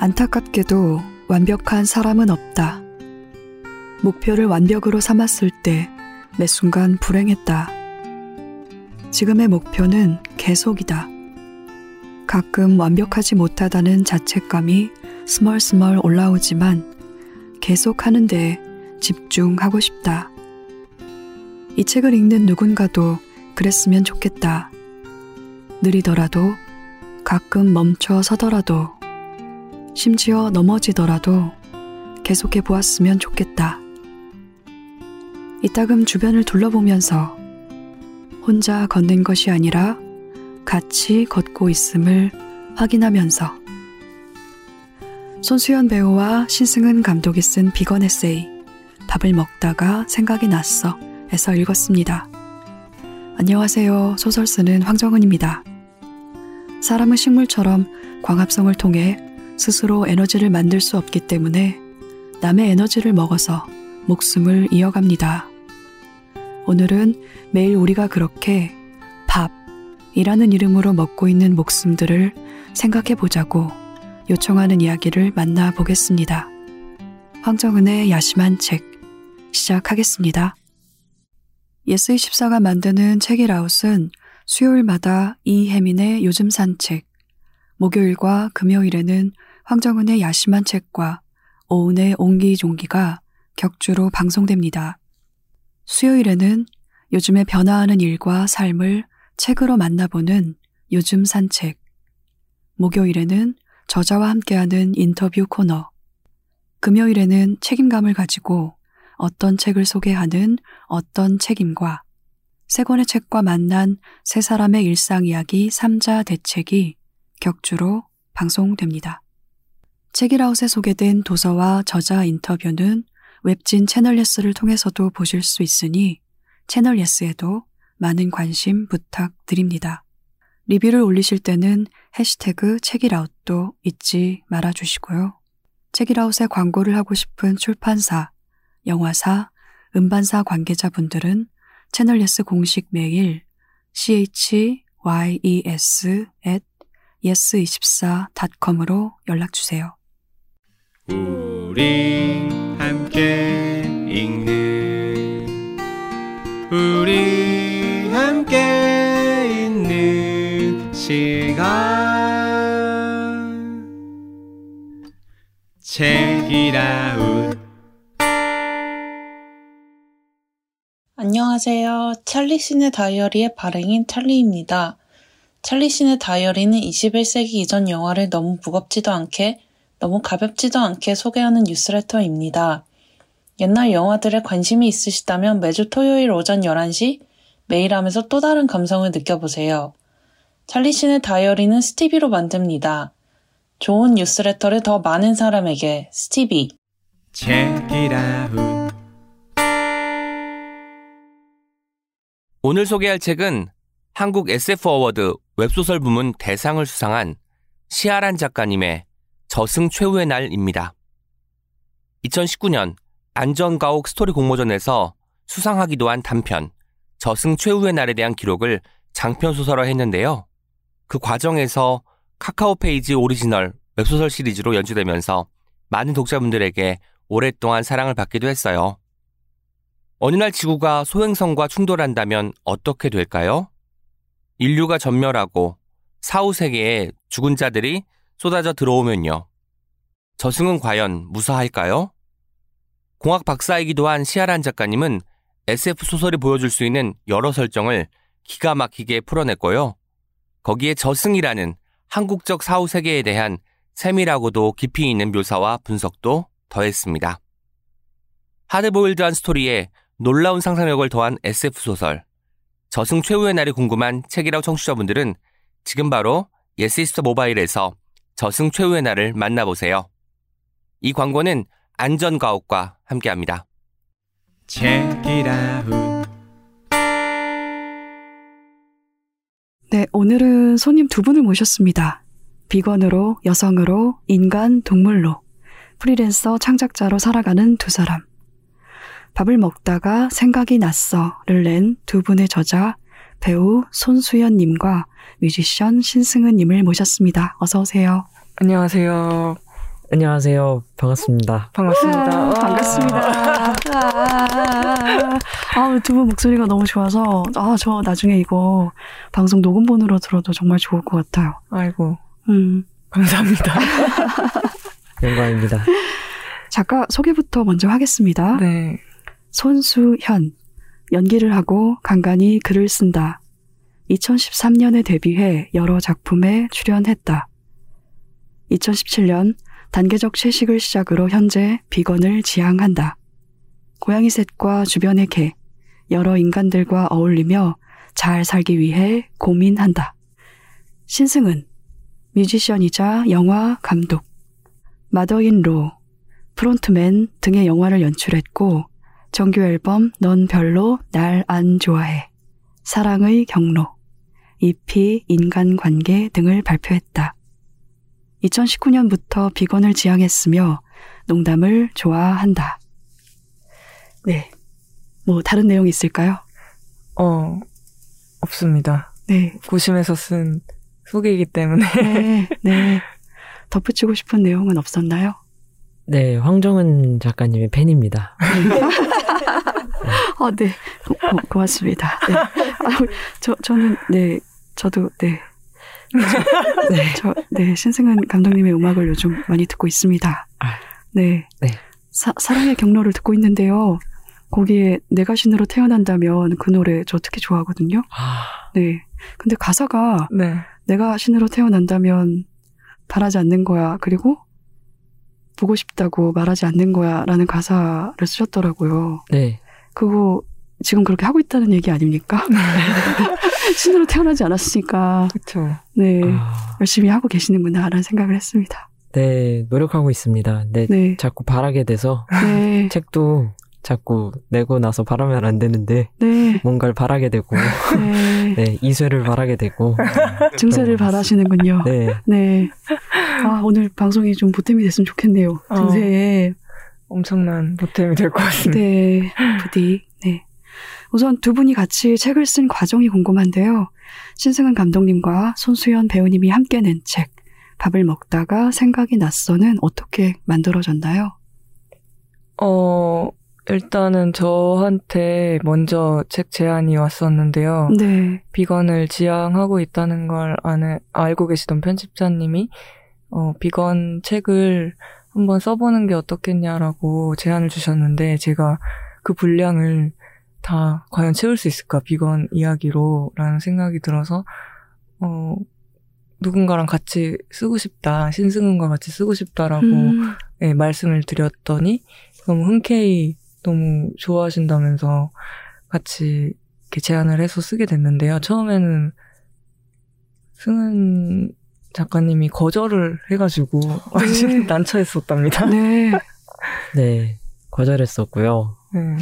안타깝게도 완벽한 사람은 없다. 목표를 완벽으로 삼았을 때 매 순간 불행했다. 지금의 목표는 계속이다. 가끔 완벽하지 못하다는 자책감이 스멀스멀 올라오지만 계속 하는데 집중하고 싶다. 이 책을 읽는 누군가도 그랬으면 좋겠다. 느리더라도 가끔 멈춰 서더라도 심지어 넘어지더라도 계속해 보았으면 좋겠다. 이따금 주변을 둘러보면서 혼자 걷는 것이 아니라 같이 걷고 있음을 확인하면서 손수연 배우와 신승은 감독이 쓴 비건 에세이 밥을 먹다가 생각이 났어 에서 읽었습니다. 안녕하세요. 소설 쓰는 황정은입니다. 사람은 식물처럼 광합성을 통해 스스로 에너지를 만들 수 없기 때문에 남의 에너지를 먹어서 목숨을 이어갑니다. 오늘은 매일 우리가 그렇게 밥이라는 이름으로 먹고 있는 목숨들을 생각해 보자고 요청하는 이야기를 만나보겠습니다. 황정은의 야심한 책 시작하겠습니다. 예스24가 만드는 책읽아웃은 수요일마다 이혜민의 요즘 산책, 목요일과 금요일에는 황정은의 야심한 책과 오은의 옹기종기가 격주로 방송됩니다. 수요일에는 요즘의 변화하는 일과 삶을 책으로 만나보는 요즘 산책. 목요일에는 저자와 함께하는 인터뷰 코너. 금요일에는 책임감을 가지고 어떤 책을 소개하는 어떤 책임과 세 권의 책과 만난 세 사람의 일상 이야기 3자 대책이 격주로 방송됩니다. 책읽아웃에 소개된 도서와 저자 인터뷰는 웹진 채널 예스를 통해서도 보실 수 있으니 채널 예스에도 많은 관심 부탁드립니다. 리뷰를 올리실 때는 해시태그 책읽아웃도 잊지 말아 주시고요. 책읽아웃에 광고를 하고 싶은 출판사, 영화사, 음반사 관계자분들은 채널 예스 공식 메일 chyes at yes24.com으로 연락주세요. 우리 함께 읽는 우리 함께 있는 시간 책이라웃 안녕하세요. 찰리신의 다이어리의 발행인 찰리입니다. 찰리신의 다이어리는 21세기 이전 영화를 너무 무겁지도 않게 너무 가볍지도 않게 소개하는 뉴스레터입니다. 옛날 영화들에 관심이 있으시다면 매주 토요일 오전 11시 메일함에서 또 다른 감성을 느껴보세요. 찰리 신의 다이어리는 스티비로 만듭니다. 좋은 뉴스레터를 더 많은 사람에게 스티비. Check it out. 오늘 소개할 책은 한국 SF 어워드 웹소설 부문 대상을 수상한 시아란 작가님의 저승 최후의 날입니다. 2019년 안전가옥 스토리 공모전에서 수상하기도 한 단편 저승 최후의 날에 대한 기록을 장편 소설화 했는데요. 그 과정에서 카카오 페이지 오리지널 웹소설 시리즈로 연재되면서 많은 독자분들에게 오랫동안 사랑을 받기도 했어요. 어느 날 지구가 소행성과 충돌한다면 어떻게 될까요? 인류가 전멸하고 사후 세계에 죽은 자들이 쏟아져 들어오면요. 저승은 과연 무사할까요? 공학 박사이기도 한 시아란 작가님은 SF 소설이 보여줄 수 있는 여러 설정을 기가 막히게 풀어냈고요. 거기에 저승이라는 한국적 사후 세계에 대한 세밀하고도 깊이 있는 묘사와 분석도 더했습니다. 하드보일드한 스토리에 놀라운 상상력을 더한 SF 소설 저승 최후의 날이 궁금한 책읽아웃 청취자분들은 지금 바로 예스24 모바일에서 저승 최후의 날을 만나보세요. 이 광고는 안전가옥과 함께합니다. Check it out. 네, 오늘은 손님 두 분을 모셨습니다. 비건으로, 여성으로, 인간, 동물로, 프리랜서 창작자로 살아가는 두 사람. 밥을 먹다가 생각이 났어를 낸 두 분의 저자, 배우 손수연님과 뮤지션 신승은님을 모셨습니다. 어서 오세요. 안녕하세요. 안녕하세요. 반갑습니다. 반갑습니다. 아, 반갑습니다. 아, 두 분 목소리가 너무 좋아서, 아, 저 나중에 이거 방송 녹음본으로 들어도 정말 좋을 것 같아요. 아이고, 음. 감사합니다. 영광입니다. 작가 소개부터 먼저 하겠습니다. 네. 손수현. 연기를 하고 간간히 글을 쓴다. 2013년에 데뷔해 여러 작품에 출연했다. 2017년 단계적 채식을 시작으로 현재 비건을 지향한다. 고양이 셋과 주변의 개, 여러 인간들과 어울리며 잘 살기 위해 고민한다. 신승은 뮤지션이자 영화 감독, 마더인 로, 프론트맨 등의 영화를 연출했고 정규 앨범 넌 별로 날 안 좋아해, 사랑의 경로, EP 인간관계 등을 발표했다. 2019년부터 비건을 지향했으며 농담을 좋아한다. 네. 뭐 다른 내용 있을까요? 어, 없습니다. 네. 고심해서 쓴 소개이기 때문에. 네. 네. 덧붙이고 싶은 내용은 없었나요? 네, 황정은 작가님의 팬입니다. 아, 네. 고, 고, 고맙습니다. 네. 아, 저, 저는, 네. 저도, 네. 저, 네, 저, 네. 신승은 감독님의 음악을 요즘 많이 듣고 있습니다. 아, 네. 네. 사, 사랑의 경로를 듣고 있는데요. 거기에 내가 신으로 태어난다면 그 노래 저 특히 좋아하거든요. 아, 네. 근데 가사가 네. 내가 신으로 태어난다면 바라지 않는 거야. 그리고 보고 싶다고 말하지 않는 거야. 라는 가사를 쓰셨더라고요. 네. 그거 지금 그렇게 하고 있다는 얘기 아닙니까? 신으로 태어나지 않았으니까, 그쵸. 네. 아, 열심히 하고 계시는구나. 라는 생각을 했습니다. 네, 노력하고 있습니다. 네, 네. 자꾸 바라게 돼서 네. 책도 자꾸 내고 나서 바라면 안 되는데 네. 뭔가를 바라게 되고 네. 네, 이쇠를 바라게 되고 증세를 바라시는군요. 네, 네. 아, 오늘 방송이 좀 보탬이 됐으면 좋겠네요. 어. 증세에. 엄청난 보탬이 될 것 같습니다. 네, 부디. 네. 우선 두 분이 같이 책을 쓴 과정이 궁금한데요. 신승은 감독님과 손수연 배우님이 함께 낸 책, 밥을 먹다가 생각이 났어는 어떻게 만들어졌나요? 어, 일단은 저한테 먼저 책 제안이 왔었는데요. 네. 비건을 지향하고 있다는 걸 아는, 알고 계시던 편집자님이, 어, 비건 책을 한번 써보는 게 어떻겠냐라고 제안을 주셨는데, 제가 그 분량을 다 과연 채울 수 있을까, 비건 이야기로, 라는 생각이 들어서, 어, 누군가랑 같이 쓰고 싶다, 신승은과 같이 쓰고 싶다라고 음, 네, 말씀을 드렸더니 너무 흔쾌히 너무 좋아하신다면서 같이 이렇게 제안을 해서 쓰게 됐는데요. 처음에는 승은 작가님이 거절을 해가지고 완전 난처했었답니다. 네. 네, 거절했었고요. 네.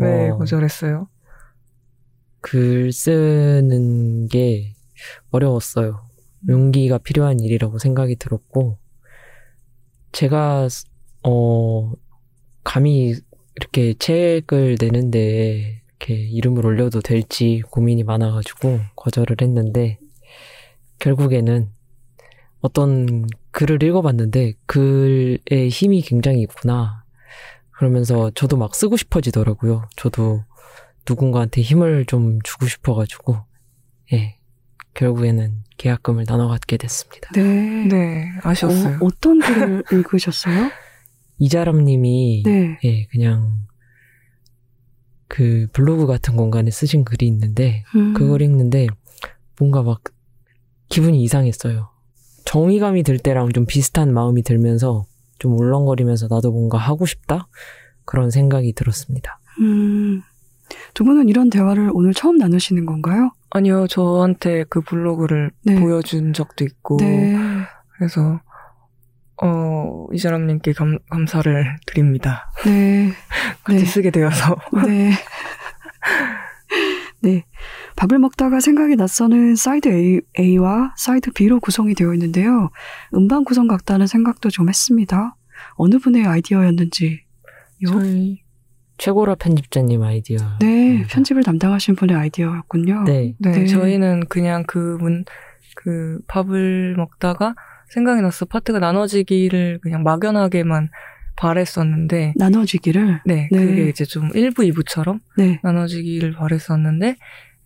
왜 어. 거절했어요? 글 쓰는 게 어려웠어요. 용기가 필요한 일이라고 생각이 들었고, 제가, 어, 감히 이렇게 책을 내는데 이렇게 이름을 올려도 될지 고민이 많아가지고 거절을 했는데, 결국에는 어떤 글을 읽어봤는데, 글에 힘이 굉장히 있구나. 그러면서 저도 막 쓰고 싶어지더라고요. 저도 누군가한테 힘을 좀 주고 싶어가지고, 예. 결국에는 계약금을 나눠 갖게 됐습니다. 네. 네, 아쉬웠어요. 어, 떤 글을 읽으셨어요? 이자람 님이, 네. 예, 그냥, 그 블로그 같은 공간에 쓰신 글이 있는데, 음, 그걸 읽는데, 뭔가 막, 기분이 이상했어요. 정의감이 들 때랑 좀 비슷한 마음이 들면서, 좀 울렁거리면서 나도 뭔가 하고 싶다? 그런 생각이 들었습니다. 음, 두 분은 이런 대화를 오늘 처음 나누시는 건가요? 아니요, 저한테 그 블로그를 네. 보여준 적도 있고, 네. 그래서, 어, 이 사람님께 감, 감사를 드립니다. 네. 같이 네. 쓰게 되어서. 네. 네. 밥을 먹다가 생각이 났어는 사이드 A, A와 사이드 B로 구성이 되어 있는데요. 음반 구성 같다는 생각도 좀 했습니다. 어느 분의 아이디어였는지. 요? 저희, 최고라 편집자님 아이디어. 네, 편집을 담당하신 분의 아이디어였군요. 네. 네, 네. 저희는 그냥 그분, 그 밥을 먹다가 생각이 났어. 파트가 나눠지기를 그냥 막연하게만 바랬었는데, 나눠지기를. 네, 네. 그게 이제 좀 1부, 2부처럼 네. 나눠지기를 바랬었는데,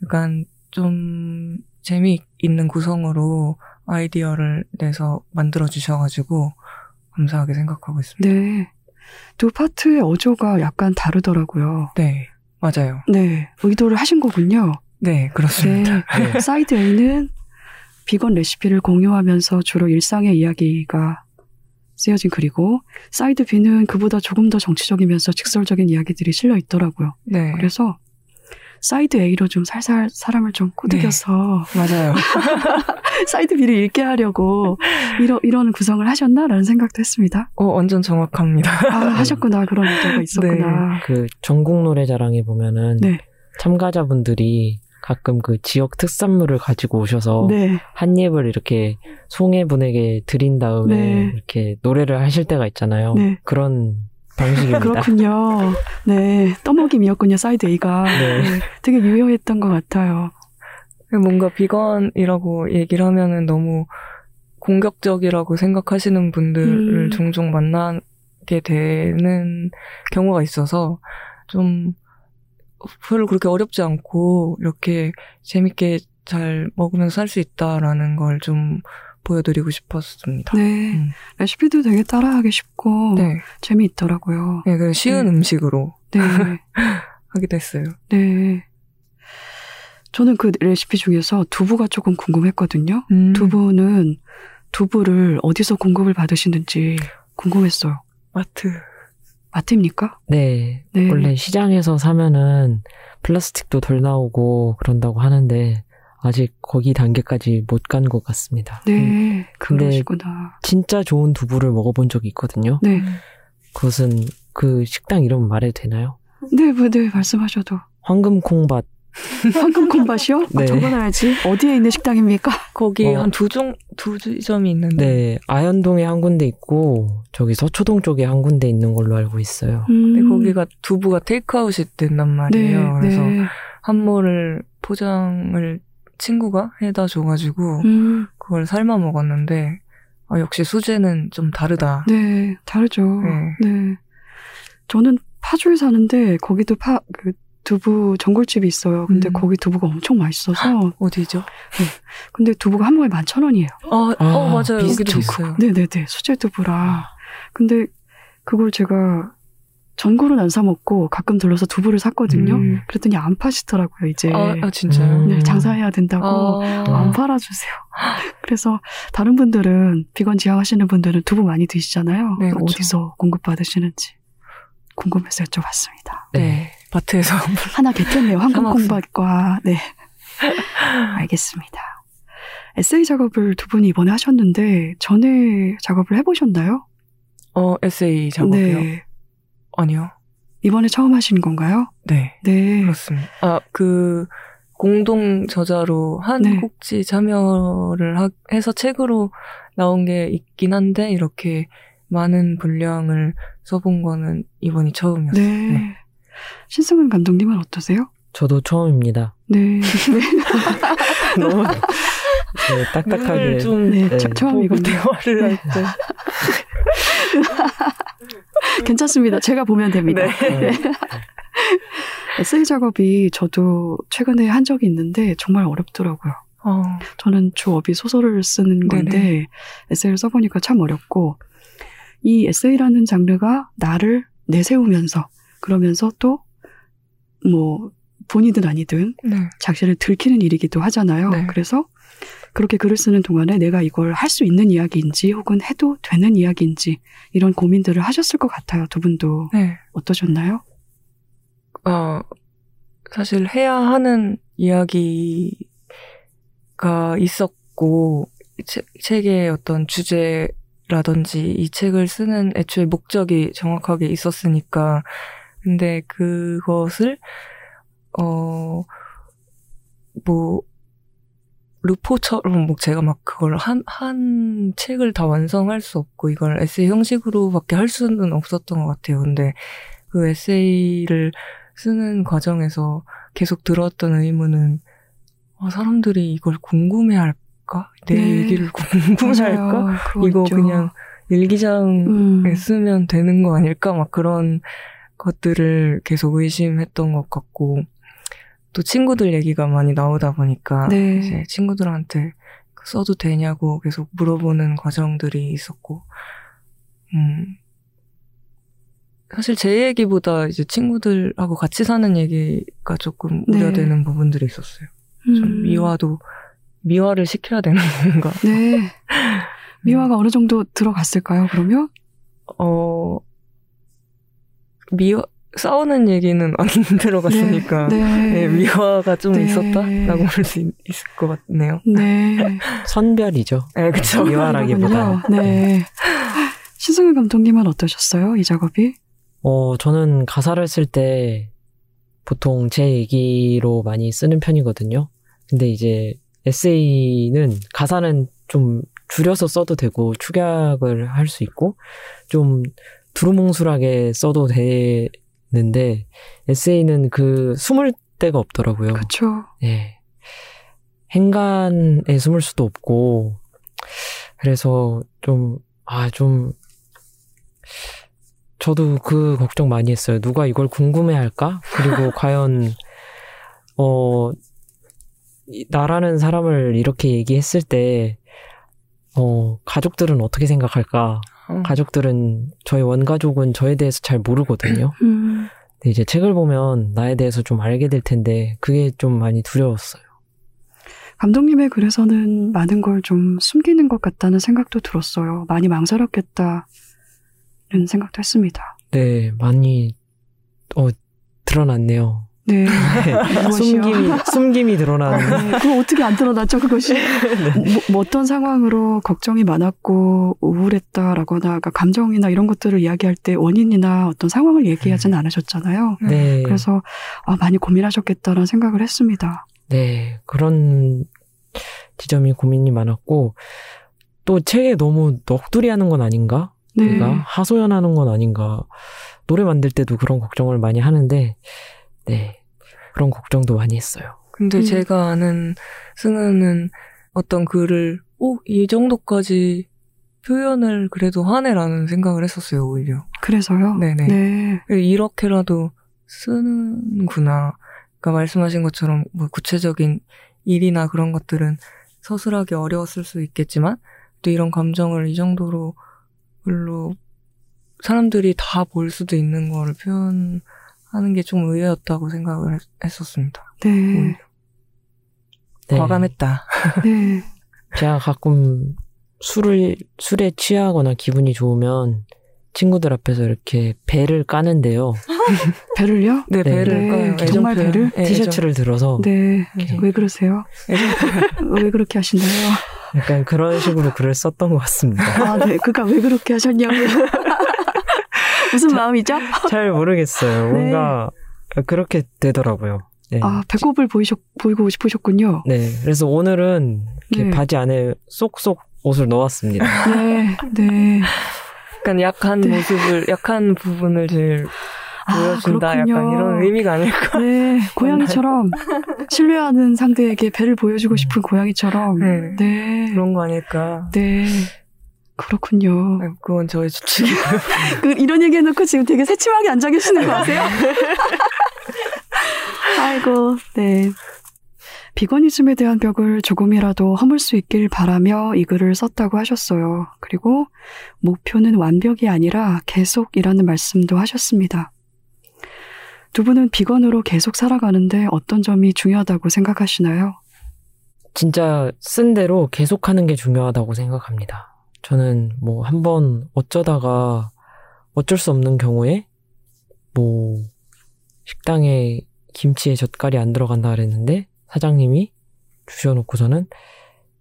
약간 좀 재미있는 구성으로 아이디어를 내서 만들어 주셔가지고, 감사하게 생각하고 있습니다. 네. 두 파트의 어조가 약간 다르더라고요. 네, 맞아요. 네. 의도를 하신 거군요. 네, 그렇습니다. 네. 사이드 A는 비건 레시피를 공유하면서 주로 일상의 이야기가 쓰여진 글이고, 사이드 B는 그보다 조금 더 정치적이면서 직설적인 이야기들이 실려 있더라고요. 네, 그래서 사이드 A로 좀 살살 사람을 좀 꼬드겨서 맞아요. 사이드 B를 읽게 하려고 이러, 이런 구성을 하셨나라는 생각도 했습니다. 어, 완전 정확합니다. 아, 하셨구나. 그런 의도가 있었구나. 그 전국 노래자랑에 보면은 네. 참가자분들이 가끔 그 지역 특산물을 가지고 오셔서 네. 한 입을 이렇게 송해 분에게 드린 다음에 네. 이렇게 노래를 하실 때가 있잖아요. 네. 그런 방식입니다. 그렇군요. 네. 떠먹임이었군요, 사이드 A가. 네. 네, 되게 유효했던 것 같아요. 뭔가 비건이라고 얘기를 하면은 너무 공격적이라고 생각하시는 분들을 음. 종종 만나게 되는 경우가 있어서 좀 별로 그렇게 어렵지 않고 이렇게 재밌게 잘 먹으면서 살 수 있다라는 걸 좀 보여드리고 싶었습니다. 네. 음. 레시피도 되게 따라하기 쉽고 네. 재미있더라고요. 네, 그 쉬운 네. 음식으로 네. 하기도 했어요. 네. 저는 그 레시피 중에서 두부가 조금 궁금했거든요. 음. 두부는 두부를 어디서 공급을 받으시는지 궁금했어요. 마트. 마트입니까? 네. 네. 원래 시장에서 사면은 플라스틱도 덜 나오고 그런다고 하는데 아직 거기 단계까지 못 간 것 같습니다. 네. 음, 근데- 그러시구나. 진짜 좋은 두부를 먹어본 적이 있거든요. 네. 그것은 그 식당 이름 말해도 되나요? 네, 뭐, 네, 말씀하셔도. 황금콩밭. 황금 콩밭이요? 아, 네. 적어놔야지. 어디에 있는 식당입니까? 거기 어. 한두 종, 두 지점이 있는데. 네, 아현동에 한 군데 있고 저기 서초동 쪽에 한 군데 있는 걸로 알고 있어요. 음. 근데 거기가 두부가 테이크아웃이 된단 말이에요. 그래서 네. 한모를 포장을 친구가 해다 줘가지고 음, 그걸 삶아 먹었는데 아, 역시 수제는 좀 다르다. 네, 다르죠. 네. 네. 저는 파주에 사는데 거기도 파, 그, 두부 전골집이 있어요. 근데 음. 거기 두부가 엄청 맛있어서. 어디죠? 근데 두부가 한 모에 11,000원이에요. 아, 아, 어 맞아요. 여기도 있어요. 네네네. 수제 두부라. 근데 그걸 제가 전골은 안 사 먹고 가끔 들러서 두부를 샀거든요. 음. 그랬더니 안 파시더라고요, 이제. 아, 아, 진짜요? 음. 네, 장사해야 된다고. 아, 안 팔아주세요. 그래서 다른 분들은 비건 지향하시는 분들은 두부 많이 드시잖아요. 네, 그쵸. 어디서 공급 받으시는지 궁금해서 여쭤봤습니다. 네. 마트에서 하나 뱉었네요. 사먹습니다. 황금콩밥과 네 알겠습니다. 에세이 작업을 두 분이 이번에 하셨는데 전에 작업을 해보셨나요? 어 에세이 작업이요. 네. 아니요. 이번에 처음 하신 건가요? 네. 네. 그렇습니다. 아, 그, 공동 저자로 한 네. 꼭지 참여를 하- 해서 책으로 나온 게 있긴 한데, 이렇게 많은 분량을 써본 거는 이번이 처음이었어요. 네. 네. 신승은 감독님은 어떠세요? 저도 처음입니다. 네. 너무 네, 딱딱하게. 늘좀 네. 네. 처- 보고 처음이군요. 대화를 할 때. 괜찮습니다. 제가 보면 됩니다. 네. 에세이 작업이 저도 최근에 한 적이 있는데 정말 어렵더라고요. 어, 저는 주업이 소설을 쓰는 건데 네네. 에세이를 써보니까 참 어렵고 이 에세이라는 장르가 나를 내세우면서 그러면서 또 뭐 본이든 아니든 네. 자신을 들키는 일이기도 하잖아요. 네. 그래서 그렇게 글을 쓰는 동안에 내가 이걸 할 수 있는 이야기인지 혹은 해도 되는 이야기인지 이런 고민들을 하셨을 것 같아요. 두 분도 네. 어떠셨나요? 어, 사실 해야 하는 이야기가 있었고, 책, 책의 어떤 주제라든지 이 책을 쓰는 애초에 목적이 정확하게 있었으니까, 근데 그것을, 어, 뭐, 루포처럼 뭐 제가 막 그걸 한, 한 책을 다 완성할 수 없고 이걸 에세이 형식으로밖에 할 수는 없었던 것 같아요. 근데 그 에세이를 쓰는 과정에서 계속 들었던 의문은 아, 사람들이 이걸 궁금해할 할까? 내 네. 얘기를? 맞아요. 그거 이거. 그냥 일기장에 음. 쓰면 되는 거 아닐까? 막 그런 것들을 계속 의심했던 것 같고, 또 친구들 얘기가 많이 나오다 보니까, 네. 이제 친구들한테 써도 되냐고 계속 물어보는 과정들이 있었고, 음, 사실 제 얘기보다 이제 친구들하고 같이 사는 얘기가 조금 네. 우려되는 부분들이 있었어요. 좀 음. 미화도, 미화를 시켜야 되는 건가? 네. 미화가 어느 정도 들어갔을까요, 그러면? 어, 미화, 싸우는 얘기는 안 들어갔으니까. 네. 네, 미화가 좀 네. 있었다라고 볼 수 있을 것 같네요. 네. 선별이죠. 네, 그쵸. 미화라기보다. 네. 신승훈 감독님은 어떠셨어요, 이 작업이? 어, 저는 가사를 쓸 때 보통 제 얘기로 많이 쓰는 편이거든요. 근데 이제 에세이는 가사는 좀 줄여서 써도 되고 축약을 할 수 있고 좀 두루뭉술하게 써도 되 는데 에세이는 그 숨을 데가 없더라고요. 그쵸. 예. 행간에 숨을 수도 없고, 그래서 좀, 아, 좀, 저도 그 걱정 많이 했어요. 누가 이걸 궁금해 할까? 그리고 과연, 어, 이- 나라는 사람을 이렇게 얘기했을 때, 어, 가족들은 어떻게 생각할까? 어. 가족들은, 저희 원가족은 저에 대해서 잘 모르거든요. 음. 근데 이제 책을 보면 나에 대해서 좀 알게 될 텐데, 그게 좀 많이 두려웠어요. 감독님의 글에서는 많은 걸 좀 숨기는 것 같다는 생각도 들었어요. 많이 망설였겠다는 생각도 했습니다. 네, 많이, 어, 드러났네요. 네. 무엇이요? 숨김이, 숨김이 드러나는. 네, 그거 어떻게 안 드러났죠, 그것이? 뭐, 뭐 어떤 상황으로 걱정이 많았고 우울했다라거나 그러니까 감정이나 이런 것들을 이야기할 때 원인이나 어떤 상황을 얘기하지는 않으셨잖아요. 네. 그래서 아, 많이 고민하셨겠다라는 생각을 했습니다. 네, 그런 지점이 고민이 많았고, 또 책에 너무 넋두리 하는 건 아닌가? 네. 내가 하소연하는 건 아닌가? 노래 만들 때도 그런 걱정을 많이 하는데, 네, 그런 걱정도 많이 했어요. 근데 음. 제가 아는 승은은 어떤 글을, 오, 이 정도까지 표현을 그래도 하네라는 생각을 했었어요, 오히려. 그래서 네네. 네. 이렇게라도 쓰는구나. 그러니까 말씀하신 것처럼 뭐 구체적인 일이나 그런 것들은 서술하기 어려웠을 수 있겠지만 또 이런 감정을 이 정도로 글로 사람들이 다 볼 수도 있는 거를 표현 하는 게 좀 의외였다고 생각을 했, 했었습니다. 네. 오히려. 네. 과감했다. 네. 제가 가끔 술을, 술에 취하거나 기분이 좋으면 친구들 앞에서 이렇게 배를 까는데요. 배를요? 네, 네. 배를 네, 까요. 애정 정말 표현. 배를? 네, 티셔츠를 들어서 네. 애정. 왜 그러세요? 왜 그렇게 하시나요? 약간 그런 식으로 글을 썼던 것 같습니다. 아, 네. 그니까 왜 그렇게 하셨냐고요. 무슨 마음이죠? 잘 모르겠어요. 네. 뭔가 그렇게 되더라고요. 네. 아, 배꼽을 보이셨, 보이고 싶으셨군요. 네. 그래서 오늘은 이렇게 네. 바지 안에 쏙쏙 옷을 넣었습니다. 네, 네. 약간 약한 네. 모습을, 약한 부분을 제일 아, 보여준다. 약간 그렇군요. 이런 의미가 아닐까. 네, 고양이처럼 신뢰하는 상대에게 배를 보여주고 싶은 고양이처럼. 네. 네, 그런 거 아닐까. 네. 그렇군요. 네, 그건 저의 추측이고요. 그, 이런 얘기 해놓고 지금 되게 새침하게 앉아 계시는 거 아세요? 아이고, 네. 비거니즘에 대한 벽을 조금이라도 허물 수 있길 바라며 이 글을 썼다고 하셨어요. 그리고 목표는 완벽이 아니라 계속이라는 말씀도 하셨습니다. 두 분은 비건으로 계속 살아가는데 어떤 점이 중요하다고 생각하시나요? 진짜 쓴 대로 계속하는 게 중요하다고 생각합니다. 저는 뭐 한 번 어쩌다가 어쩔 수 없는 경우에 뭐 식당에 김치에 젓갈이 안 들어간다 그랬는데 사장님이 주셔놓고서는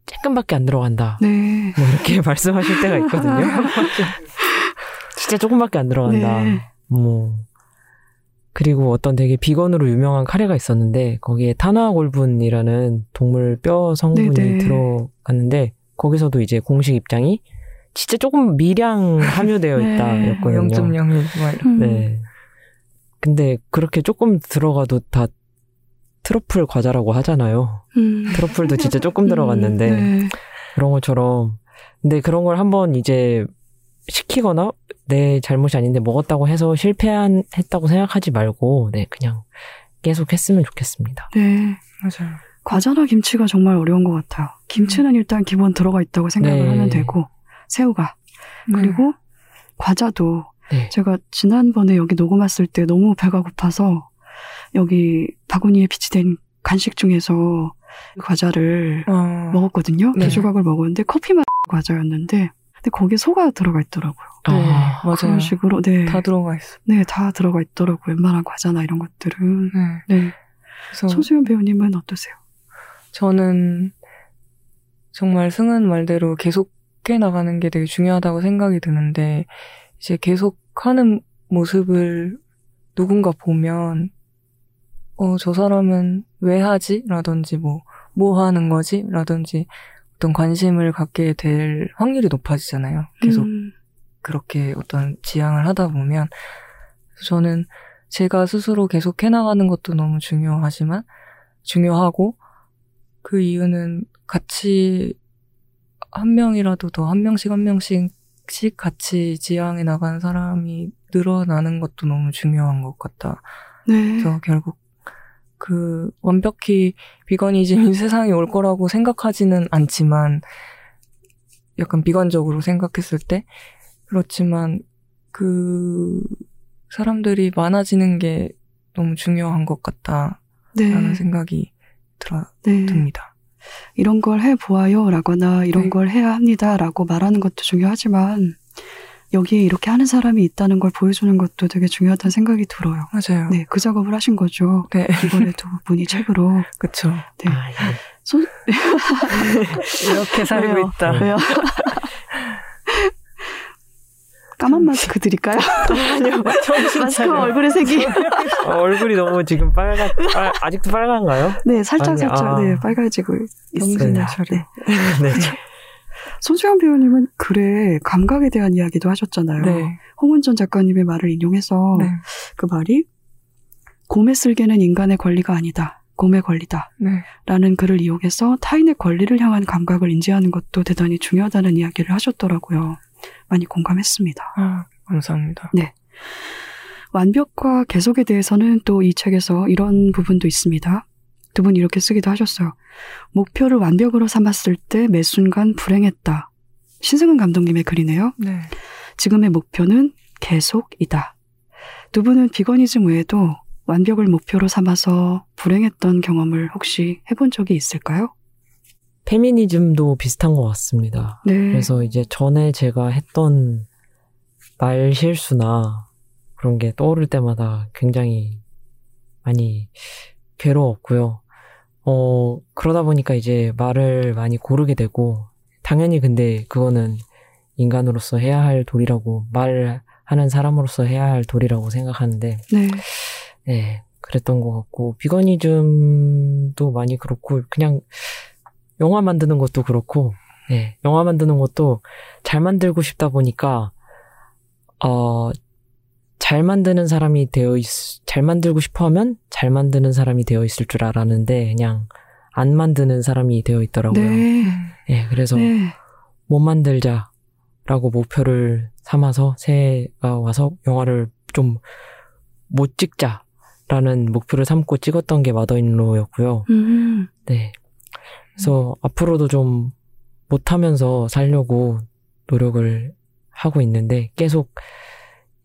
조금밖에 안 들어간다. 네. 뭐 이렇게 말씀하실 때가 있거든요. 진짜 조금밖에 안 들어간다. 네. 뭐 그리고 어떤 되게 비건으로 유명한 카레가 있었는데 거기에 탄화골분이라는 동물 뼈 성분이 네네. 들어갔는데 거기서도 이제 공식 입장이 진짜 조금 미량 함유되어 네. 있다였거든요. 0.01. 막 이런. 음. 네. 근데 그렇게 조금 들어가도 다 트러플 과자라고 하잖아요. 음. 트러플도 진짜 조금 들어갔는데 네. 그런 것처럼 근데 그런 걸 한번 이제 시키거나 내 잘못이 아닌데 먹었다고 해서 실패했다고 생각하지 말고 네 그냥 계속 했으면 좋겠습니다. 네. 맞아요. 과자나 김치가 정말 어려운 것 같아요. 김치는 일단 기본 들어가 있다고 생각을 네. 하면 되고, 새우가. 그리고 과자도 네. 제가 지난번에 여기 녹음 왔을 때 너무 배가 고파서 여기 바구니에 비치된 간식 중에서 과자를 어, 먹었거든요. 네. 두 조각을 먹었는데 커피 맛 과자였는데 근데 거기에 소가 들어가 있더라고요. 네, 아, 맞아요. 그런 식으로 네. 다 들어가 있어. 네, 다 들어가 있더라고요. 웬만한 과자나 이런 것들은. 네. 네. 그래서 손수연 배우님은 어떠세요? 저는 정말 승은 말대로 계속 해 나가는 게 되게 중요하다고 생각이 드는데 이제 계속 하는 모습을 누군가 보면 어, 저 사람은 왜 하지? 라든지 뭐, 뭐 하는 거지? 라든지 어떤 관심을 갖게 될 확률이 높아지잖아요. 계속 음, 그렇게 어떤 지향을 하다 보면 저는 제가 스스로 계속 해나가는 것도 너무 중요하지만 중요하고 그 이유는 같이 한 명이라도 더 한 명씩 한 명씩씩 같이 지향해 나가는 사람이 늘어나는 것도 너무 중요한 것 같다. 네. 그래서 결국 그 완벽히 비건이즘이 세상에 올 거라고 생각하지는 않지만 약간 비관적으로 생각했을 때 그렇지만 그 사람들이 많아지는 게 너무 중요한 것 같다라는 네. 생각이 들어 네. 듭니다. 이런 걸 해보아요 라거나 이런 네. 걸 해야 합니다 라고 말하는 것도 중요하지만 여기에 이렇게 하는 사람이 있다는 걸 보여주는 것도 되게 중요하다는 생각이 들어요. 맞아요. 네, 그 작업을 하신 거죠. 네, 이번에 두 분이 책으로. 그쵸. 네. 아, 예. 손, 이렇게 살고 왜요? 있다. 왜요? 까만 마스크 드릴까요? 아니요, 정신 마스크와 차려. 얼굴의 색이. 어, 얼굴이 너무 지금 빨간, 빨- 아직도 빨간가요? 네, 살짝 아니, 살짝 아. 네, 빨개지고 있습니다. 차려. 네. 네. 손수영 배우님은 글에 감각에 대한 이야기도 하셨잖아요. 네. 홍은전 작가님의 말을 인용해서 네. 그 말이 곰의 쓸개는 인간의 권리가 아니다. 곰의 권리다. 네. 라는 글을 이용해서 타인의 권리를 향한 감각을 인지하는 것도 대단히 중요하다는 이야기를 하셨더라고요. 많이 공감했습니다. 아, 감사합니다. 완벽과 계속에 대해서는 또 이 책에서 이런 부분도 있습니다. 두 분 이렇게 쓰기도 하셨어요. 목표를 완벽으로 삼았을 때 매 순간 불행했다. 신승은 감독님의 글이네요. 네. 지금의 목표는 계속이다. 두 분은 비거니즘 외에도 완벽을 목표로 삼아서 불행했던 경험을 혹시 해본 적이 있을까요? 페미니즘도 비슷한 것 같습니다. 네. 그래서 이제 전에 제가 했던 말 실수나 그런 게 떠오를 때마다 굉장히 많이 괴로웠고요. 어, 그러다 보니까 이제 말을 많이 고르게 되고, 당연히 근데 그거는 인간으로서 해야 할 도리라고, 말하는 사람으로서 해야 할 도리라고 생각하는데, 네. 네, 그랬던 것 같고, 비거니즘도 많이 그렇고, 그냥 영화 만드는 것도 그렇고, 네, 영화 만드는 것도 잘 만들고 싶다 보니까, 어, 잘 만드는 사람이 되어 있, 잘 만들고 싶어 하면 잘 만드는 사람이 되어 있을 줄 알았는데, 그냥 안 만드는 사람이 되어 있더라고요. 네. 네, 그래서 네. 못 만들자라고 목표를 삼아서 새해가 와서 영화를 좀 못 찍자라는 목표를 삼고 찍었던 게 마더인로였고요. 음. 네. 그래서 앞으로도 좀 못하면서 살려고 노력을 하고 있는데 계속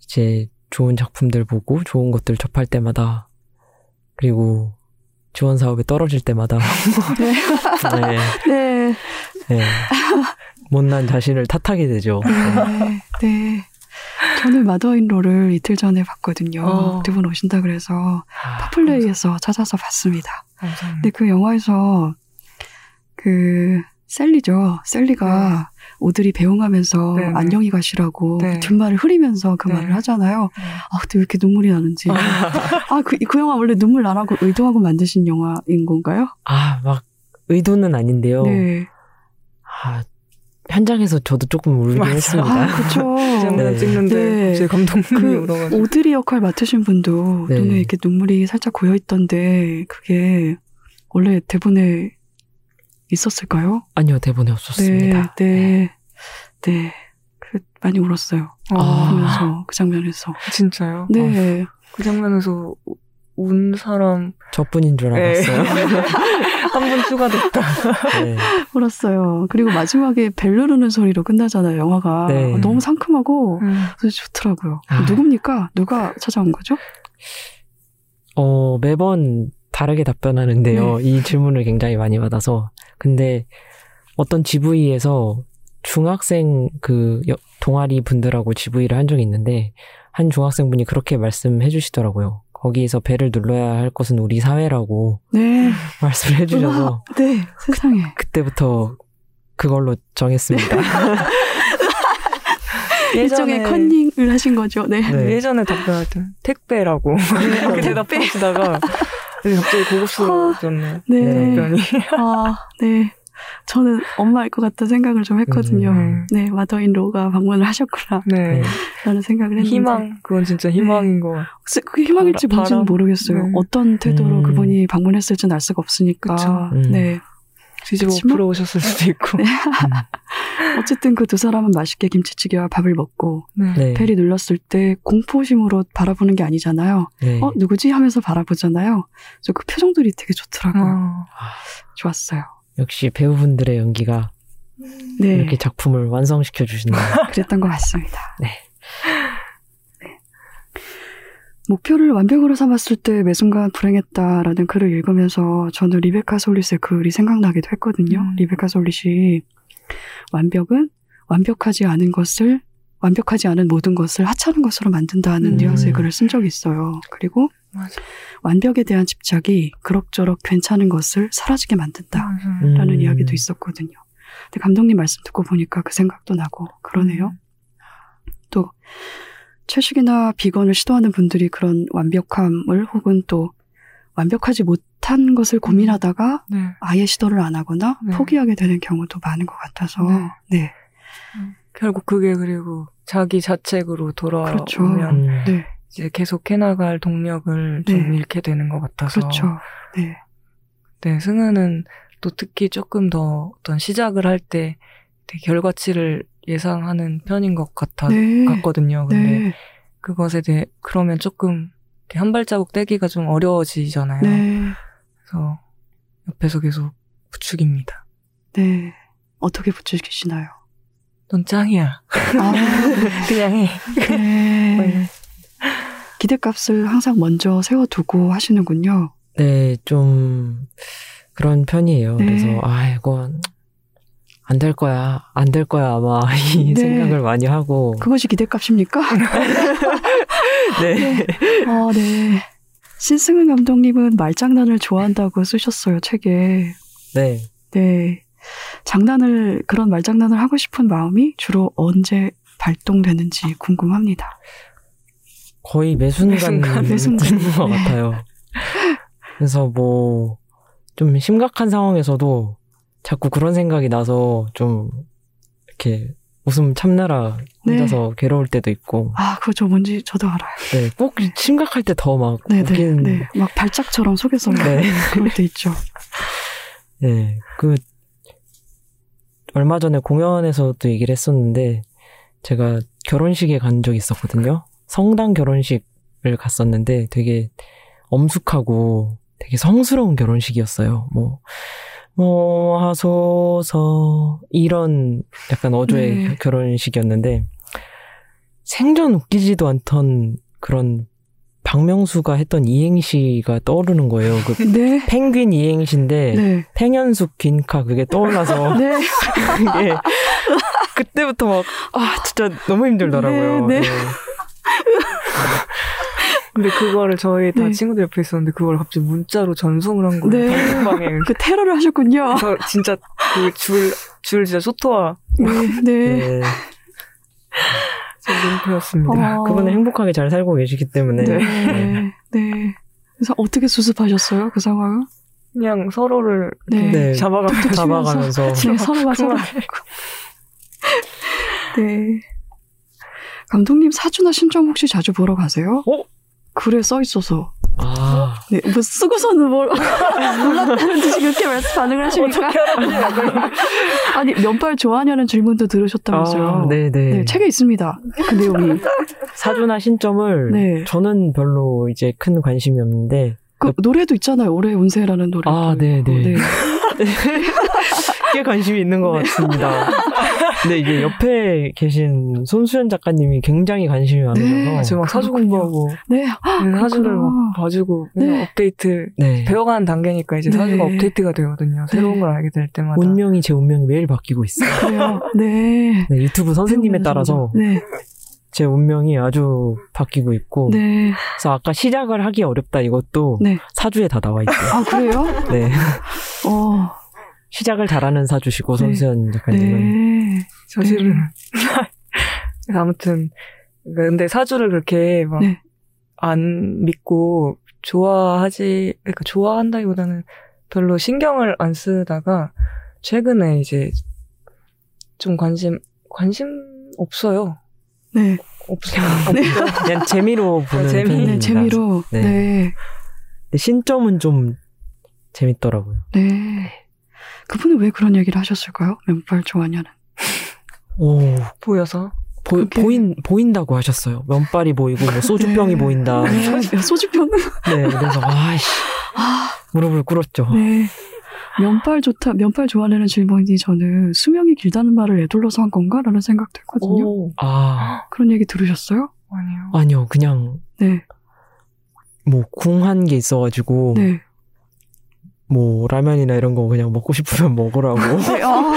이제 좋은 작품들 보고 좋은 것들 접할 때마다 그리고 지원 사업에 떨어질 때마다 네, 네. 네. 못난 자신을 탓하게 되죠. 네. 네. 저는 마더인로를 이틀 전에 봤거든요. 어. 두분 오신다 그래서 아, 파플레이에서 찾아서 봤습니다. 감사합니다. 근데 그 영화에서 그 셀리죠. 셀리가 오드리 배웅하면서 네, 네. 안녕히 가시라고 네. 뒷말을 흐리면서 그 네. 말을 하잖아요. 네. 아, 근데 왜 이렇게 눈물이 나는지. 아, 그, 그 영화 원래 눈물 나라고 의도하고 만드신 영화인 건가요? 아, 막 의도는 아닌데요. 네. 아, 현장에서 저도 조금 울긴 맞아. 했습니다. 아, 그쵸. 장면 네. 찍는데 네. 제 감독님이 그 울어가지고 오드리 역할 맡으신 분도 네. 눈에 이렇게 눈물이 살짝 고여 있던데 그게 원래 대본에 있었을까요? 아니요, 대본에 없었습니다. 네, 네, 네. 그 많이 울었어요. 아, 보면서 그 장면에서. 진짜요? 네, 그 장면에서 우- 운 사람 저뿐인 줄 네. 알았어요. 한분 추가됐다. 네. 울었어요. 그리고 마지막에 벨 누르는 소리로 끝나잖아요. 영화가 네. 너무 상큼하고 음. 좋더라고요. 아. 누굽니까? 누가 찾아온 거죠? 어, 매번 다르게 답변하는데요. 네. 이 질문을 굉장히 많이 받아서. 근데 어떤 GV에서 중학생 그 여- 동아리 분들하고 GV를 한 적이 있는데 한 중학생 분이 그렇게 말씀해 주시더라고요. 거기에서 배를 눌러야 할 것은 우리 사회라고 네, 말씀을 해 주셔서 우와, 네, 세상에. 그 때부터 그걸로 정했습니다. 일종의 예전에- 컨닝을 하신 거죠. 네. 네. 예전에 답변할 때 택배라고 그렇게 대답하시다가 갑자기 고급스러워졌네. 네. 답변이. 아, 네. 저는 엄마일 것 같다 생각을 좀 했거든요. 음. 네, 마더인로가 방문을 하셨구나. 네. 라는 생각을 했는데. 희망 그건 진짜 희망인 거. 혹시 그게 희망일지 바라- 뭔지는 바람? 모르겠어요. 네. 어떤 태도로 음. 그분이 방문했을지는 알 수가 없으니까. 그쵸. 음. 네. 뒤집어 엎으러 오셨을 수도 있고. 어쨌든 그 두 사람은 맛있게 김치찌개와 밥을 먹고 네. 네. 벨이 눌렀을 때 공포심으로 바라보는 게 아니잖아요. 네. 어, 누구지? 하면서 바라보잖아요. 그래서 그 표정들이 되게 좋더라고요. 어. 좋았어요. 역시 배우분들의 연기가 네. 이렇게 작품을 완성시켜 주신다. 그랬던 것 같습니다. 네. 네. 목표를 완벽으로 삼았을 때 매 순간 불행했다라는 글을 읽으면서 저는 리베카 솔릿의 글이 생각나기도 했거든요. 음. 리베카 솔릿이 완벽은 완벽하지 않은 것을 완벽하지 않은 모든 것을 하찮은 것으로 만든다는 음. 뉘앙스의 글을 쓴 적이 있어요. 그리고 맞아. 완벽에 대한 집착이 그럭저럭 괜찮은 것을 사라지게 만든다. 맞아. 음. 라는 이야기도 있었거든요. 근데 감독님 말씀 듣고 보니까 그 생각도 나고 그러네요. 또 채식이나 비건을 시도하는 분들이 그런 완벽함을 혹은 또 완벽하지 못한 것을 고민하다가 네. 아예 시도를 안 하거나 네. 포기하게 되는 경우도 많은 것 같아서 네. 네, 결국 그게 그리고 자기 자책으로 돌아오면 그렇죠. 음. 네, 이제 계속 해나갈 동력을 좀 네. 잃게 되는 것 같아서. 그렇죠. 네, 네, 승은은 또 특히 조금 더 어떤 시작을 할 때 결과치를 예상하는 편인 것 같아, 네, 같거든요. 근데 네, 그것에 대해, 그러면 조금 이렇게 한 발자국 떼기가 좀 어려워지잖아요. 네, 그래서 옆에서 계속 부축입니다. 네. 어떻게 붙이시나요? 넌 짱이야. 아, 그냥 해. 네. 기대값을 항상 먼저 세워두고 하시는군요. 네, 좀 그런 편이에요. 네. 그래서 아 이거 안 될 거야, 안 될 거야 아마 이 네. 생각을 많이 하고. 그것이 기대값입니까? 네. 아, 네. 신승은 감독님은 말장난을 좋아한다고 쓰셨어요, 책에. 네. 네. 장난을, 그런 말장난을 하고 싶은 마음이 주로 언제 발동되는지 궁금합니다. 거의 매 순간 순간. 매 순간. 드는 것 네. 같아요. 그래서 뭐 좀 심각한 상황에서도 자꾸 그런 생각이 나서 좀 이렇게 웃음 참느라 혼자서 괴로울 때도 있고. 아, 그거 저 뭔지 저도 알아요. 네, 꼭 심각할 때 더막 네네. 웃기는. 네. 막 발작처럼 속에서 네. 그럴 때 있죠. 네, 그 얼마 전에 공연에서도 얘기를 했었는데 제가 결혼식에 간 적이 있었거든요. 성당 결혼식을 갔었는데 되게 엄숙하고 되게 성스러운 결혼식이었어요. 뭐, 뭐 하소서 이런 약간 어조의 네. 결혼식이었는데 생전 웃기지도 않던 그런 박명수가 했던 이행시가 떠오르는 거예요. 그 네. 펭귄 이행시인데 네. 팽현숙 빈카 그게 떠올라서 네. 그게 그때부터 막 아 진짜 너무 힘들더라고요. 네, 네. 근데 그거를 저희 다 네. 친구들 옆에 있었는데 그걸 갑자기 문자로 전송을 한 거예요. 네. 단톡방에. 그 테러를 하셨군요. 그래서 진짜 그 줄, 줄 진짜 소토화 네. 네. 네. 민폐였습니다. 어. 그분은 행복하게 잘 살고 계시기 때문에 네. 네. 네. 그래서 어떻게 수습하셨어요? 그 상황을? 그냥 서로를 네. 이렇게 네. 잡아가면서 잡아가면서 네, 서로가 서로. 네. 감독님 사주나 신점 혹시 자주 보러 가세요? 어? 글에 써 있어서. 아, 네, 뭐 쓰고서는 뭘 몰랐다는 듯이 그렇게 말씀 반응을 하시니까. 아니, 면발 좋아하냐는 질문도 들으셨다면서요. 아, 네네. 네, 책에 있습니다. 그 내용이. 사주나 신점을 네. 저는 별로 이제 큰 관심이 없는데 그 노래도 있잖아요. 올해 운세라는 노래. 아, 네, 네. 네. 꽤 관심이 있는 것 같습니다. 근데 이게 옆에 계신 손수연 작가님이 굉장히 관심이 많으셔서 지금 막 사주. 공부하고 네. 사주를. 막 봐주고 네. 업데이트 네. 배워가는 단계니까 이제 네. 사주가 업데이트가 되거든요. 새로운 네. 걸 알게 될 때마다. 운명이 제 운명이 매일 바뀌고 있어요. 그래요. 네. 네, 유튜브 선생님에 따라서 네. 제 운명이 아주 바뀌고 있고 네. 그래서 아까 시작을 하기 어렵다 이것도 네. 사주에 다 나와 있어요. 아, 그래요? 네. 어. 시작을 잘하는 사주시고 네. 손수연 작가님은 네. 사실은 그래서 아무튼 근데 사주를 그렇게 막 네. 안 믿고 좋아하지 그러니까 좋아한다기보다는 별로 신경을 안 쓰다가 최근에 이제 좀 관심 관심 없어요. 네. 없어요. 그냥 재미로 보는 재미- 편입니다. 네, 재미로. 네. 네. 근데 신점은 좀 재밌더라고요. 네. 그분은 왜 그런 얘기를 하셨을까요? 면발 좋아하냐는. 오, 보여서 보, 그게- 보인 보인다고 하셨어요. 면발이 보이고 뭐 소주병이 네. 보인다. 네. 소주병. 네, 그래서 아이씨 아, 무릎을 꿇었죠. 네. 면발 좋다, 면발 좋아하는 질문이 저는 수명이 길다는 말을 애둘러서 한 건가라는 생각도 했거든요. 오 아, 그런 얘기 들으셨어요? 아니요. 아니요, 그냥 네. 뭐 궁한 게 있어가지고 네. 뭐 라면이나 이런 거 그냥 먹고 싶으면 먹으라고. 네. 아,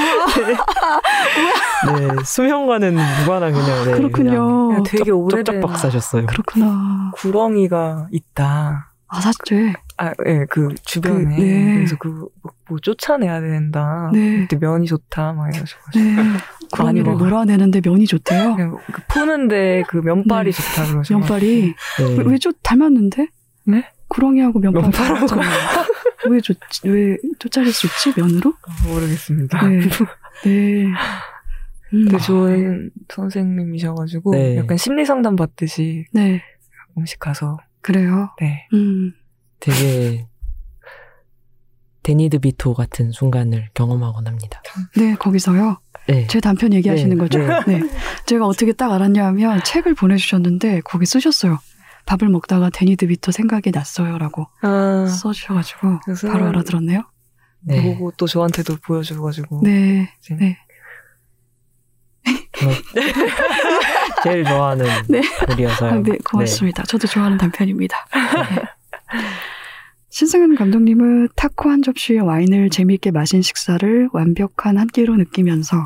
네, 수명과는 무관한 그냥 네, 그렇군요. 그냥 되게 쩍- 오래된 쩍쩍박 사셨어요. 그렇구나. 구렁이가 있다. 아, 사죄. 아, 예, 그 주변에 그, 네. 그래서 그뭐 쫓아내야 된다. 네. 그때 면이 좋다 막 이러셔가지고 네. 구렁이를 먹어요. 놀아내는데 면이 좋대요. 그냥 그 푸는데 그 면발이 네. 좋다 그러셔. 면발이. 네. 왜좀 닮았는데? 네? 구렁이하고 면발 면발하고. 닮았잖아요. 왜 좋, 왜 쫓아낼 수 있지? 면으로? 모르겠습니다. 네. 네. 음. 되게 좋은 선생님이셔가지고 네. 약간 심리 상담 받듯이 네. 음식 가서 그래요. 네. 음. 되게 데니 드 비토 같은 순간을 경험하곤 합니다. 네, 거기서요. 네. 제 단편 얘기하시는 네, 거죠? 네. 네. 제가 어떻게 딱 알았냐 하면 책을 보내주셨는데 거기 쓰셨어요. 밥을 먹다가 데니 드 비토 생각이 났어요라고 아, 써주셔가지고 그래서 바로 알아들었네요. 네. 보고 또 저한테도 보여줘가지고 네. 이제 네. 제일 좋아하는 네. 글이어서요. 아, 네, 고맙습니다. 저도 좋아하는 단편입니다. 네. 신승현 감독님은 타코 한 접시에 와인을 재미있게 마신 식사를 완벽한 한 끼로 느끼면서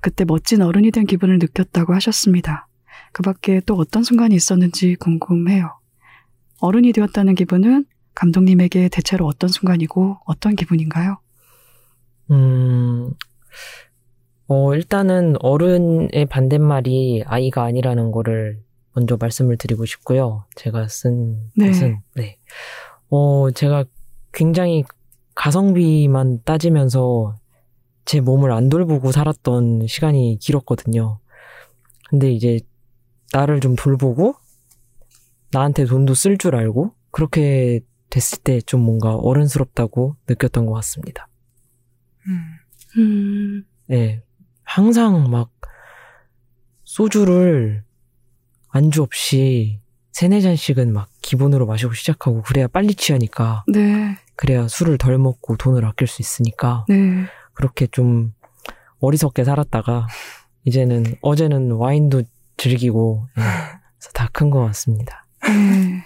그때 멋진 어른이 된 기분을 느꼈다고 하셨습니다. 그 밖에 또 어떤 순간이 있었는지 궁금해요. 어른이 되었다는 기분은 감독님에게 대체로 어떤 순간이고 어떤 기분인가요? 음, 어, 일단은 어른의 반대말이 아이가 아니라는 거를 먼저 말씀을 드리고 싶고요. 제가 쓴 네. 것은, 네. 어, 제가 굉장히 가성비만 따지면서 제 몸을 안 돌보고 살았던 시간이 길었거든요. 근데 이제 나를 좀 돌보고 나한테 돈도 쓸 줄 알고 그렇게 됐을 때 좀 뭔가 어른스럽다고 느꼈던 것 같습니다. 음, 음, 네. 항상 막 소주를 안주 없이 세네 잔씩은 막 기본으로 마시고 시작하고 그래야 빨리 취하니까 네, 그래야 술을 덜 먹고 돈을 아낄 수 있으니까 네, 그렇게 좀 어리석게 살았다가 이제는 어제는 와인도 즐기고 예, 그래서 다큰 것 같습니다. 네.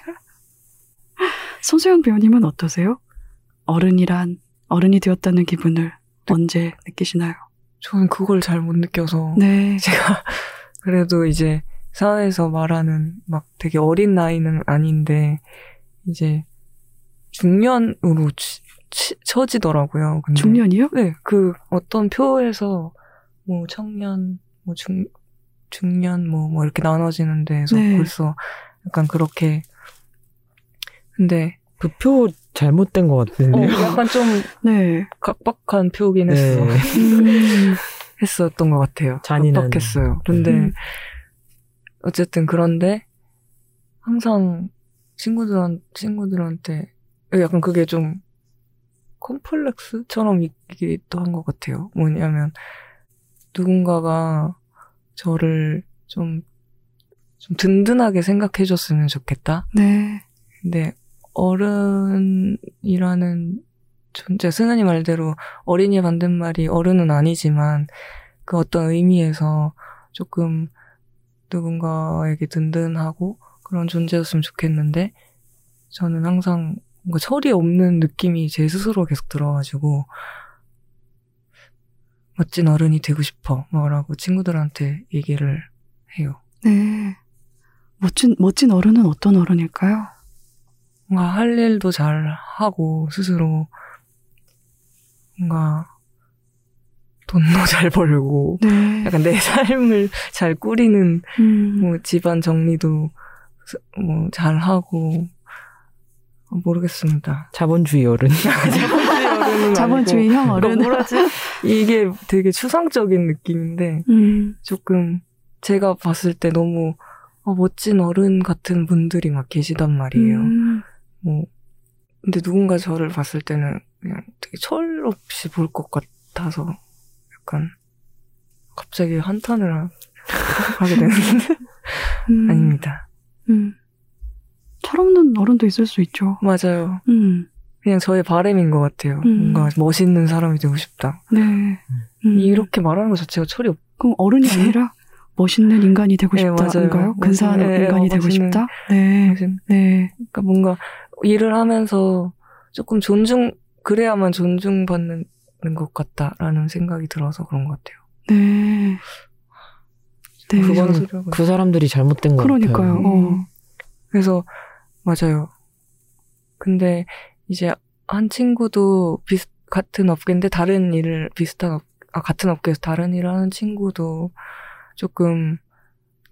손수영 배우님은 어떠세요? 어른이란 어른이 되었다는 기분을 언제 느끼시나요? 저는 그걸 잘 못 느껴서 네, 제가 그래도 이제 사회에서 말하는 막 되게 어린 나이는 아닌데 이제 중년으로 치- 치- 처지더라고요. 근데 중년이요? 네, 그 어떤 표에서 뭐 청년, 뭐 중, 중년, 뭐, 뭐 이렇게 나눠지는 데에서 네. 벌써 약간 그렇게. 근데, 그 표 잘못된 것 어, 같은데요. 약간 좀 네. 각박한 표긴 네. 했어. 음, 했었던 것 같아요. 잔인한. 압박했어요. 근데 음. 어쨌든 그런데 항상 친구들한 친구들한테 약간 그게 좀 컴플렉스처럼 있기도 한 것 같아요. 뭐냐면 누군가가 저를 좀, 좀 든든하게 생각해줬으면 좋겠다. 네. 근데 어른이라는 존재, 승현이 말대로 어린이의 반대말이 어른은 아니지만 그 어떤 의미에서 조금 누군가에게 든든하고 그런 존재였으면 좋겠는데 저는 항상 뭔가 철이 없는 느낌이 제 스스로 계속 들어가지고 멋진 어른이 되고 싶어 뭐라고 친구들한테 얘기를 해요. 네. 멋진, 멋진 어른은 어떤 어른일까요? 뭔가 할 일도 잘 하고 스스로 뭔가 돈도 잘 벌고 네. 약간 내 삶을 잘 꾸리는 음. 뭐 집안 정리도 뭐 잘 하고 어, 모르겠습니다. 자본주의 어른. 자본주의 형 어른. 뭐라지? 이게 되게 추상적인 느낌인데 음. 조금 제가 봤을 때 너무 어, 멋진 어른 같은 분들이 막 계시단 말이에요. 음. 뭐 근데 누군가 저를 봤을 때는 그냥 되게 철없이 볼 것 같아서 약간 갑자기 한탄을 하- 하게 되는데 음. 아닙니다. 음. 철없는 어른도 있을 수 있죠. 맞아요. 음. 그냥 저의 바램인 것 같아요. 음. 뭔가 멋있는 사람이 되고 싶다. 네. 음. 이렇게 말하는 것 자체가 철이 없. 그럼 어른이 아니라 멋있는 인간이 되고 네, 싶다인가요? 근사한 네, 인간이 어, 되고 멋있는- 싶다? 네. 멋있는- 네. 그러니까 뭔가 일을 하면서 조금 존중 그래야만 존중받는 것 같다라는 생각이 들어서 그런 것 같아요. 네. 네. 그건 그 사람들이 잘못된 것 그러니까요. 같아요. 어. 음. 그래서 맞아요. 근데 이제 한 친구도 비슷 같은 업계인데 다른 일을 비슷한 업, 아 같은 업계에서 다른 일을 하는 친구도 조금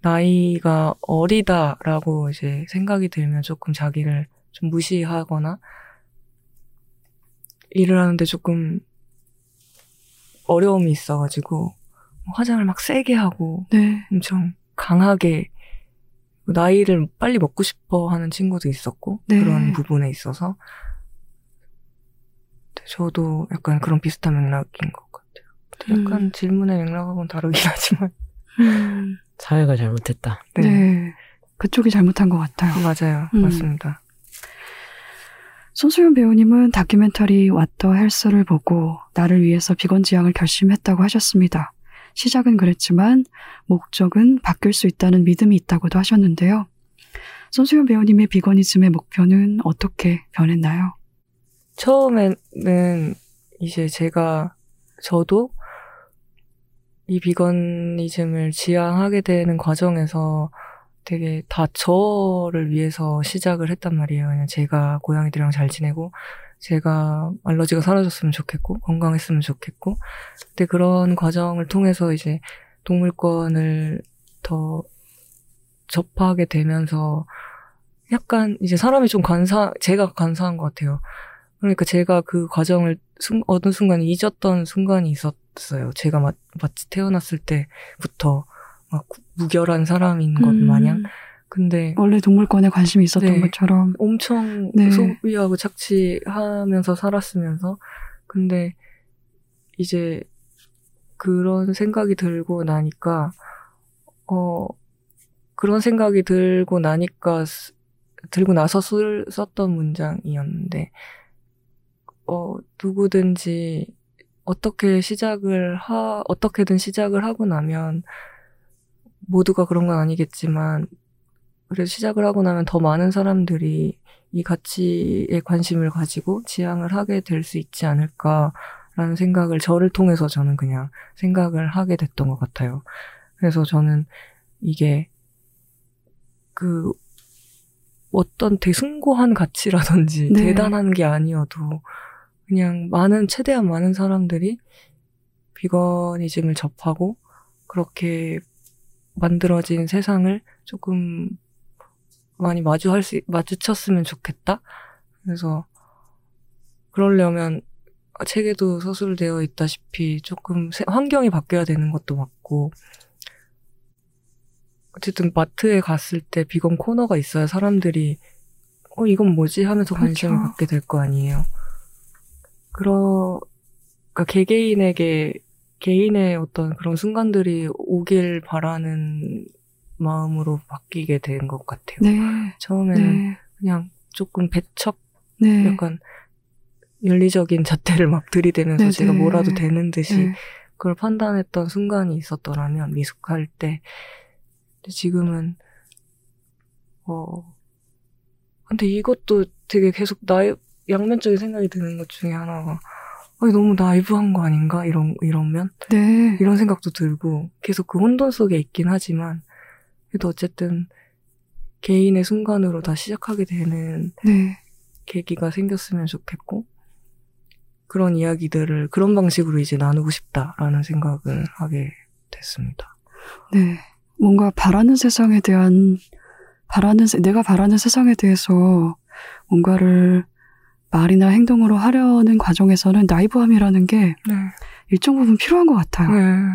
나이가 어리다라고 이제 생각이 들면 조금 자기를 좀 무시하거나 일을 하는데 조금 어려움이 있어가지고 화장을 막 세게 하고 네. 엄청 강하게 나이를 빨리 먹고 싶어 하는 친구도 있었고 네. 그런 부분에 있어서 저도 약간 그런 비슷한 맥락인 것 같아요. 근데 약간 음. 질문의 맥락하고는 다르긴 하지만 음. 사회가 잘못했다. 네, 네. 그쪽이 잘못한 것 같아요. 맞아요, 음. 맞습니다. 손수연 배우님은 다큐멘터리 왓더 헬스를 보고 나를 위해서 비건 지향을 결심했다고 하셨습니다. 시작은 그랬지만 목적은 바뀔 수 있다는 믿음이 있다고도 하셨는데요. 손수연 배우님의 비건이즘의 목표는 어떻게 변했나요? 처음에는 이제 제가 저도 이 비건이즘을 지향하게 되는 과정에서 되게 다 저를 위해서 시작을 했단 말이에요. 그냥 제가 고양이들이랑 잘 지내고, 제가 알러지가 사라졌으면 좋겠고, 건강했으면 좋겠고, 근데 그런 과정을 통해서 이제 동물권을 더 접하게 되면서 약간 이제 사람이 좀 간사, 제가 간사한 것 같아요. 그러니까 제가 그 과정을 순, 어느 순간 잊었던 순간이 있었어요. 제가 마, 마치 태어났을 때부터 막 무결한 사람인 것 음, 마냥. 근데 원래 동물권에 관심이 있었던 네. 것처럼. 엄청 네. 소비하고 착취하면서 살았으면서 근데 이제 그런 생각이 들고 나니까 어 그런 생각이 들고 나니까 쓰- 들고 나서 쓸, 썼던 문장이었는데 어 누구든지 어떻게 시작을 하 어떻게든 시작을 하고 나면 모두가 그런 건 아니겠지만 그래도 시작을 하고 나면 더 많은 사람들이 이 가치에 관심을 가지고 지향을 하게 될 수 있지 않을까라는 생각을 저를 통해서 저는 그냥 생각을 하게 됐던 것 같아요. 그래서 저는 이게 그 어떤 대숭고한 가치라든지 네. 대단한 게 아니어도 그냥 많은 최대한 많은 사람들이 비건이즘을 접하고 그렇게 만들어진 세상을 조금 많이 마주할 수, 마주쳤으면 좋겠다. 그래서 그러려면 책에도 서술되어 있다시피 조금 세- 환경이 바뀌어야 되는 것도 맞고 어쨌든 마트에 갔을 때 비건 코너가 있어야 사람들이 어 이건 뭐지 하면서 관심을 그렇죠. 갖게 될 거 아니에요. 그러 그러니까 개개인에게 개인의 어떤 그런 순간들이 오길 바라는 마음으로 바뀌게 된 것 같아요. 네. 처음에는 네. 그냥 조금 배척 네. 약간 윤리적인 잣대를 막 들이대면서 네네. 제가 뭐라도 되는 듯이 네. 그걸 판단했던 순간이 있었더라면 미숙할 때 지금은 어 근데 이것도 되게 계속 나이 양면적인 생각이 드는 것 중에 하나가 아니 너무 나이브한 거 아닌가 이런 이러면 네. 이런 생각도 들고 계속 그 혼돈 속에 있긴 하지만 그래도 어쨌든 개인의 순간으로 다 시작하게 되는 네. 계기가 생겼으면 좋겠고 그런 이야기들을 그런 방식으로 이제 나누고 싶다라는 생각을 하게 됐습니다. 네. 뭔가 바라는 세상에 대한, 바라는, 세- 내가 바라는 세상에 대해서 뭔가를 말이나 행동으로 하려는 과정에서는 나이브함이라는 게 네. 일정 부분 필요한 것 같아요. 네.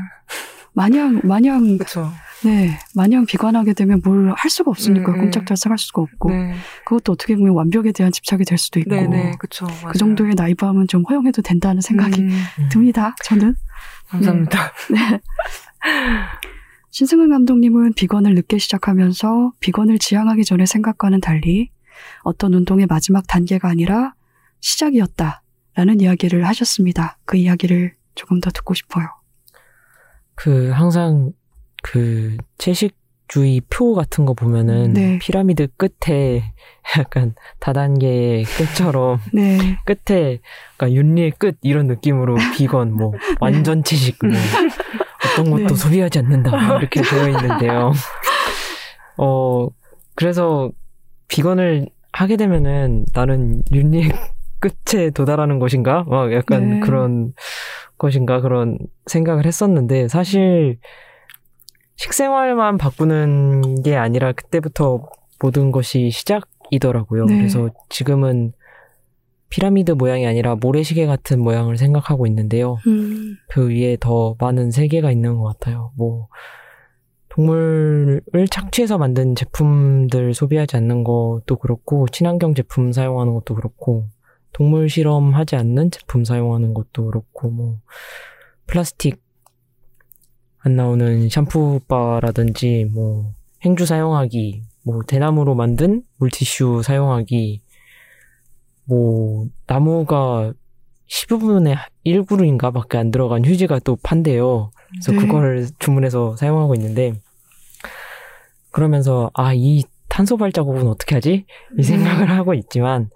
마냥, 마냥, 그렇죠. 네. 마냥 비관하게 되면 뭘 할 수가 없으니까 음, 음. 꼼짝달싹 할 수가 없고. 네. 그것도 어떻게 보면 완벽에 대한 집착이 될 수도 있고. 네, 네, 그렇죠. 그 정도의 나이브함은 좀 허용해도 된다는 생각이 음, 듭니다. 저는. 감사합니다. 네. 신승은 감독님은 비건을 늦게 시작하면서 비건을 지향하기 전의 생각과는 달리 어떤 운동의 마지막 단계가 아니라 시작이었다. 라는 이야기를 하셨습니다. 그 이야기를 조금 더 듣고 싶어요. 그 항상 그 채식주의 표 같은 거 보면은 네. 피라미드 끝에 약간 다단계의 끝처럼 네. 끝에 그러니까 윤리의 끝 이런 느낌으로 비건 뭐 완전 채식 뭐 어떤 것도 네. 소비하지 않는다 뭐 이렇게 되어 있는데요. 어 그래서 비건을 하게 되면은 나는 윤리의 끝에 도달하는 것인가? 막 약간 네. 그런 것인가 그런 생각을 했었는데 사실 식생활만 바꾸는 게 아니라 그때부터 모든 것이 시작이더라고요. 네. 그래서 지금은 피라미드 모양이 아니라 모래시계 같은 모양을 생각하고 있는데요. 음, 그 위에 더 많은 세계가 있는 것 같아요. 뭐, 동물을 착취해서 만든 제품들 소비하지 않는 것도 그렇고, 친환경 제품 사용하는 것도 그렇고, 동물 실험하지 않는 제품 사용하는 것도 그렇고, 뭐, 플라스틱 안 나오는 샴푸바라든지, 뭐, 행주 사용하기, 뭐, 대나무로 만든 물티슈 사용하기, 뭐, 나무가 15분의 1그루인가 밖에 안 들어간 휴지가 또 판대요. 그래서 네. 그거를 주문해서 사용하고 있는데, 그러면서, 아, 이 탄소 발자국은 어떻게 하지? 이 생각을 하고 있지만,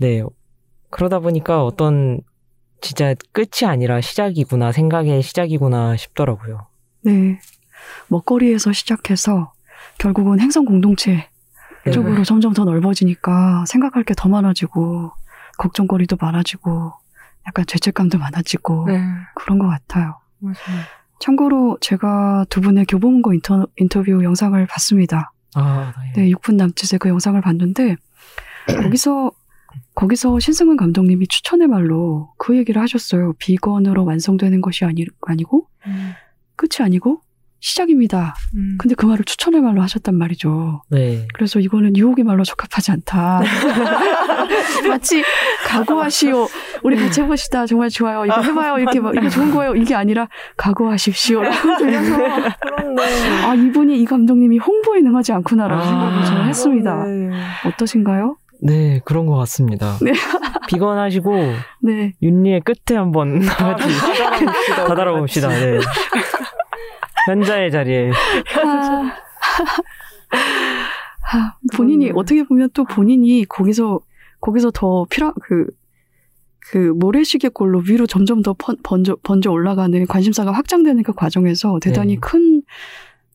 네. 그러다 보니까 어떤, 진짜 끝이 아니라 시작이구나, 생각의 시작이구나 싶더라고요. 네. 먹거리에서 시작해서 결국은 행성 공동체 네. 쪽으로 점점 더 넓어지니까 생각할 게 더 많아지고 걱정거리도 많아지고 약간 죄책감도 많아지고 네, 그런 것 같아요. 맞아요. 참고로 제가 두 분의 교보문고 인터, 인터뷰 영상을 봤습니다. 아, 네. 네, 6분 남짓의 그 영상을 봤는데 거기서 거기서 신승훈 감독님이 추천의 말로 그 얘기를 하셨어요. 비건으로 완성되는 것이 아니, 아니고 음, 끝이 아니고 시작입니다. 음. 근데 그 말을 추천의 말로 하셨단 말이죠. 네. 그래서 이거는 유혹의 말로 적합하지 않다. 마치 각오하시오. 우리 같이 해봅시다. 정말 좋아요. 이거 해봐요. 이렇게 막 이거 좋은 거예요. 이게 아니라 각오하십시오 라고 들려서 그런데 아 이분이 이 감독님이 홍보에 능하지 않구나라는 아, 생각을 저는 했습니다. 네. 어떠신가요? 네, 그런 것 같습니다. 네. 비건 하시고, 네. 윤리의 끝에 한번 같이 다다라 봅시다. 네. 현자의 자리에. 아, 아, 본인이 그렇네. 어떻게 보면 또 본인이 거기서 거기서 더 필요 그. 그 모래시계 꼴로 위로 점점 더 번, 번져, 번져 올라가는 관심사가 확장되는 그 과정에서 대단히 네. 큰,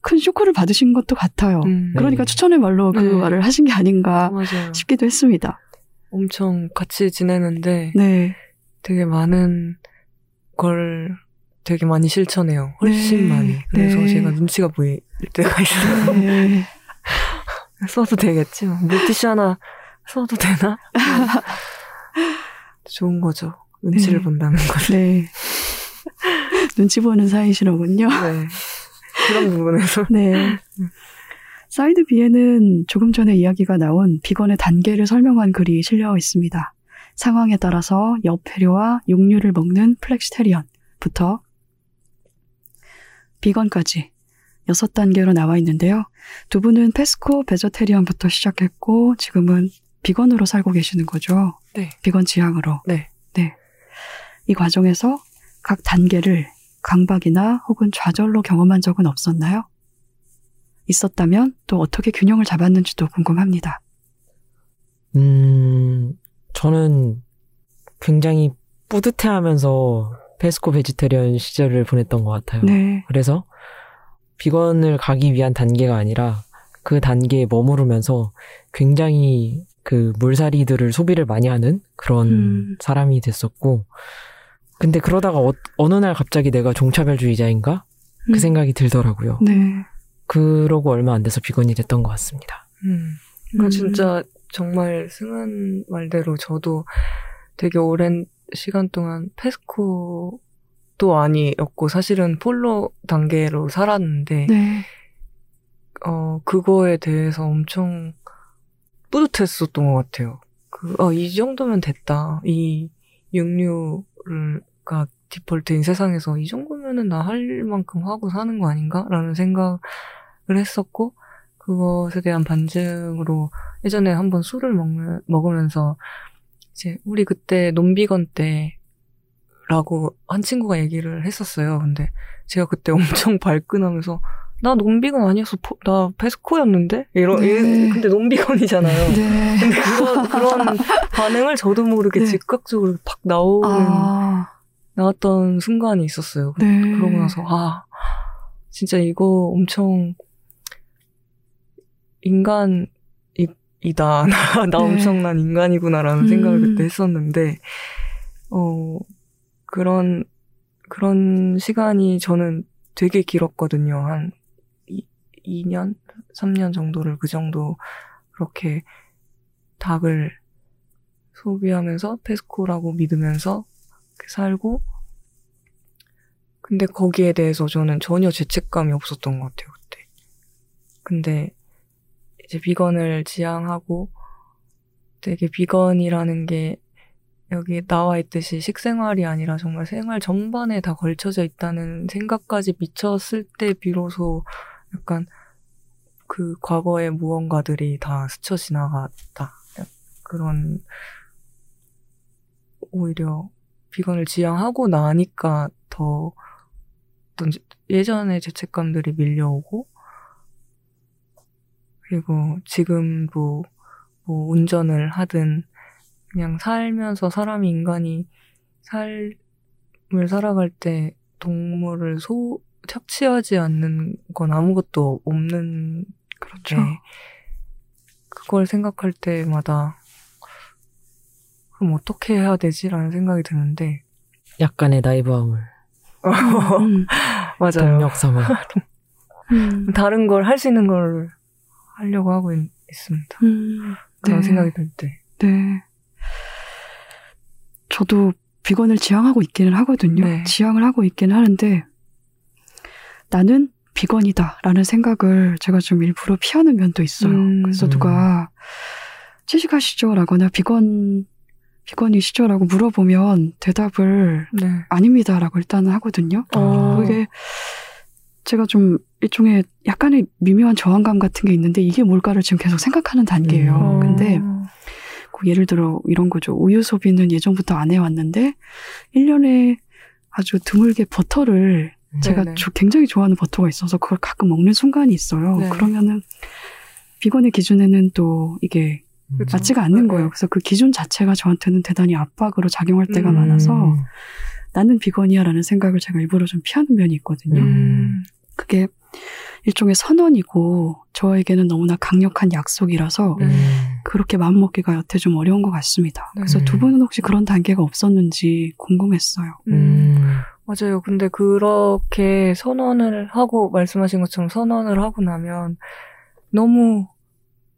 큰 쇼크를 받으신 것도 같아요. 음, 그러니까 네. 추천의 말로 그 네. 말을 하신 게 아닌가 맞아요. 싶기도 했습니다. 엄청 같이 지내는데 네. 되게 많은 걸 되게 많이 실천해요. 훨씬 네. 많이. 그래서 네. 제가 눈치가 보일 때가 있어요. 네. 써도 되겠지. 뭐. 물티슈 하나 써도 되나? 좋은 거죠. 눈치를 네. 본다는 걸. 네. 눈치 보는 사이시로군요. 네. 그런 부분에서. 네. 사이드 B에는 조금 전에 이야기가 나온 비건의 단계를 설명한 글이 실려 있습니다. 상황에 따라서 어패류와 육류를 먹는 flexitarian부터 비건까지 여섯 단계로 나와 있는데요. 두 분은 페스코 베저테리언부터 시작했고 지금은 비건으로 살고 계시는 거죠. 네. 비건 지향으로. 네. 네. 이 과정에서 각 단계를 강박이나 혹은 좌절로 경험한 적은 없었나요? 있었다면 또 어떻게 균형을 잡았는지도 궁금합니다. 음, 저는 굉장히 뿌듯해 하면서 페스코 베지테리언 시절을 보냈던 것 같아요. 네. 그래서 비건을 가기 위한 단계가 아니라 그 단계에 머무르면서 굉장히 그 물살이들을 소비를 많이 하는 그런 음. 사람이 됐었고 근데 그러다가 어, 느날 갑자기 내가 종차별주의자인가 그 음. 생각이 들더라고요. 네. 그러고 얼마 안 돼서 비건이 됐던 것 같습니다. 음. 그러니까 음. 진짜 정말 승은 말대로 저도 되게 오랜 시간 동안 페스코도 아니었고 사실은 폴로 단계로 살았는데 네. 어 그거에 대해서 엄청 뿌듯했었던 것 같아요. 그, 아, 이 정도면 됐다. 이 육류 가 디폴트인 세상에서 이 정도면은 나 할 만큼 하고 사는 거 아닌가? 라는 생각을 했었고, 그것에 대한 반증으로 예전에 한번 술을 먹는, 먹으면서 이제 우리 그때 논비건 때라고 한 친구가 얘기를 했었어요. 근데 제가 그때 엄청 발끈하면서 나 논비건 아니어서 포- 나 페스코였는데? 이러, 네. 이- 근데 논비건이잖아요. 네. 근데 그런, 그런 반응을 저도 모르게 네. 즉각적으로 팍 나오는, 아, 나왔던 순간이 있었어요. 네. 그러고 나서, 아, 진짜 이거 엄청, 인간, 이, 이다. 나, 나 네. 엄청난 인간이구나라는 음. 생각을 그때 했었는데, 어, 그런, 그런 시간이 저는 되게 길었거든요. 한 이, 2년? 3년 정도를 그 정도 그렇게 닭을 소비하면서 페스코라고 믿으면서 살고 근데 거기에 대해서 저는 전혀 죄책감이 없었던 것 같아요 그때 근데 이제 비건을 지향하고 되게 비건이라는 게 여기 나와 있듯이 식생활이 아니라 정말 생활 전반에 다 걸쳐져 있다는 생각까지 미쳤을 때 비로소 약간 그 과거의 무언가들이 다 스쳐 지나갔다. 그런 오히려 비건을 지향하고 나니까 더 어떤 예전의 죄책감들이 밀려오고 그리고 지금도 뭐 운전을 하든 그냥 살면서 사람이 인간이 삶을 살아갈 때 동물을 소 착취하지 않는 건 아무것도 없는 그렇죠. 네. 그걸 생각할 때마다 그럼 어떻게 해야 되지라는 생각이 드는데 약간의 나이브함을 음, 맞아요. 동력 삼아 음, 다른 걸 할 수 있는 걸 하려고 하고 있, 습니다 음, 그런 네. 생각이 들 때. 네. 저도 비건을 지향하고 있기는 하거든요. 네. 지향을 하고 있기는 하는데 나는 비건이다라는 생각을 제가 좀 일부러 피하는 면도 있어요. 음. 그래서 음. 누가 채식하시죠라거나 비건 비건이시죠라고 물어보면 대답을 네. 아닙니다라고 일단은 하거든요. 어. 그게 제가 좀 일종의 약간의 미묘한 저항감 같은 게 있는데 이게 뭘까를 지금 계속 생각하는 단계예요. 음. 근데 어. 그 예를 들어 이런 거죠. 우유 소비는 예전부터 안 해왔는데 1년에 아주 드물게 버터를 제가 네네. 조- 굉장히 좋아하는 버터가 있어서 그걸 가끔 먹는 순간이 있어요. 네. 그러면은 비건의 기준에는 또 이게 그쵸. 맞지가 않는 네, 거예요. 네. 그래서 그 기준 자체가 저한테는 대단히 압박으로 작용할 때가 음. 많아서 나는 비건이야라는 생각을 제가 일부러 좀 피하는 면이 있거든요. 음. 그게 일종의 선언이고 저에게는 너무나 강력한 약속이라서 네. 그렇게 마음먹기가 여태 좀 어려운 것 같습니다. 그래서 네. 두 분은 혹시 그런 단계가 없었는지 궁금했어요. 음. 음. 맞아요. 근데 그렇게 선언을 하고 말씀하신 것처럼 선언을 하고 나면 너무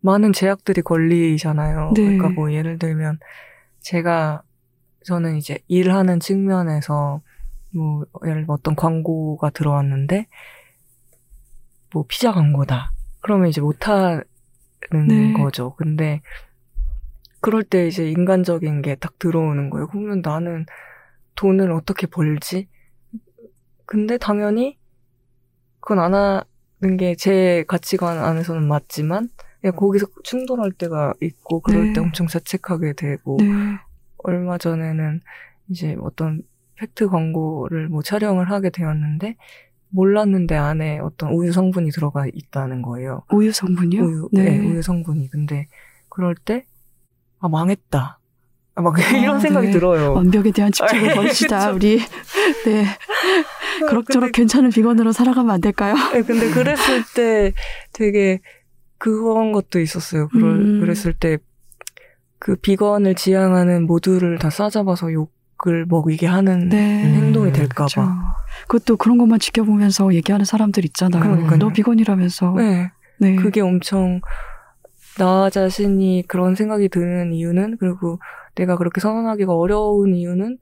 많은 제약들이 걸리잖아요. 네. 그러니까 뭐 예를 들면 제가 저는 이제 일하는 측면에서 뭐 예를 들어 어떤 광고가 들어왔는데 뭐 피자 광고다. 그러면 이제 못하는 네. 거죠. 근데 그럴 때 이제 인간적인 게 딱 들어오는 거예요. 그러면 나는 돈을 어떻게 벌지? 근데 당연히 그건 안 하는 게 제 가치관 안에서는 맞지만 거기서 충돌할 때가 있고 그럴 네. 때 엄청 자책하게 되고 네. 얼마 전에는 이제 어떤 팩트 광고를 뭐 촬영을 하게 되었는데 몰랐는데 안에 어떤 우유 성분이 들어가 있다는 거예요. 우유 성분이요? 우유, 네. 네. 우유 성분이. 근데 그럴 때, 아, 망했다. 아, 막 이런 아, 생각이 네. 들어요. 완벽에 대한 집착을 아, 버립시다, 그쵸. 우리. 네. 그럭저럭 괜찮은 비건으로 살아가면 안 될까요? 네, 근데 그랬을 때 되게 그런 것도 있었어요. 그럴, 음. 그랬을 때 그 비건을 지향하는 모두를 다 싸잡아서 욕을 먹이게 하는 네. 행동이 음, 될까봐. 그쵸. 그것도 그런 것만 지켜보면서 얘기하는 사람들 있잖아요. 그러니까요. 너 비건이라면서. 네. 네. 그게 엄청 나 자신이 그런 생각이 드는 이유는 그리고 내가 그렇게 선언하기가 어려운 이유는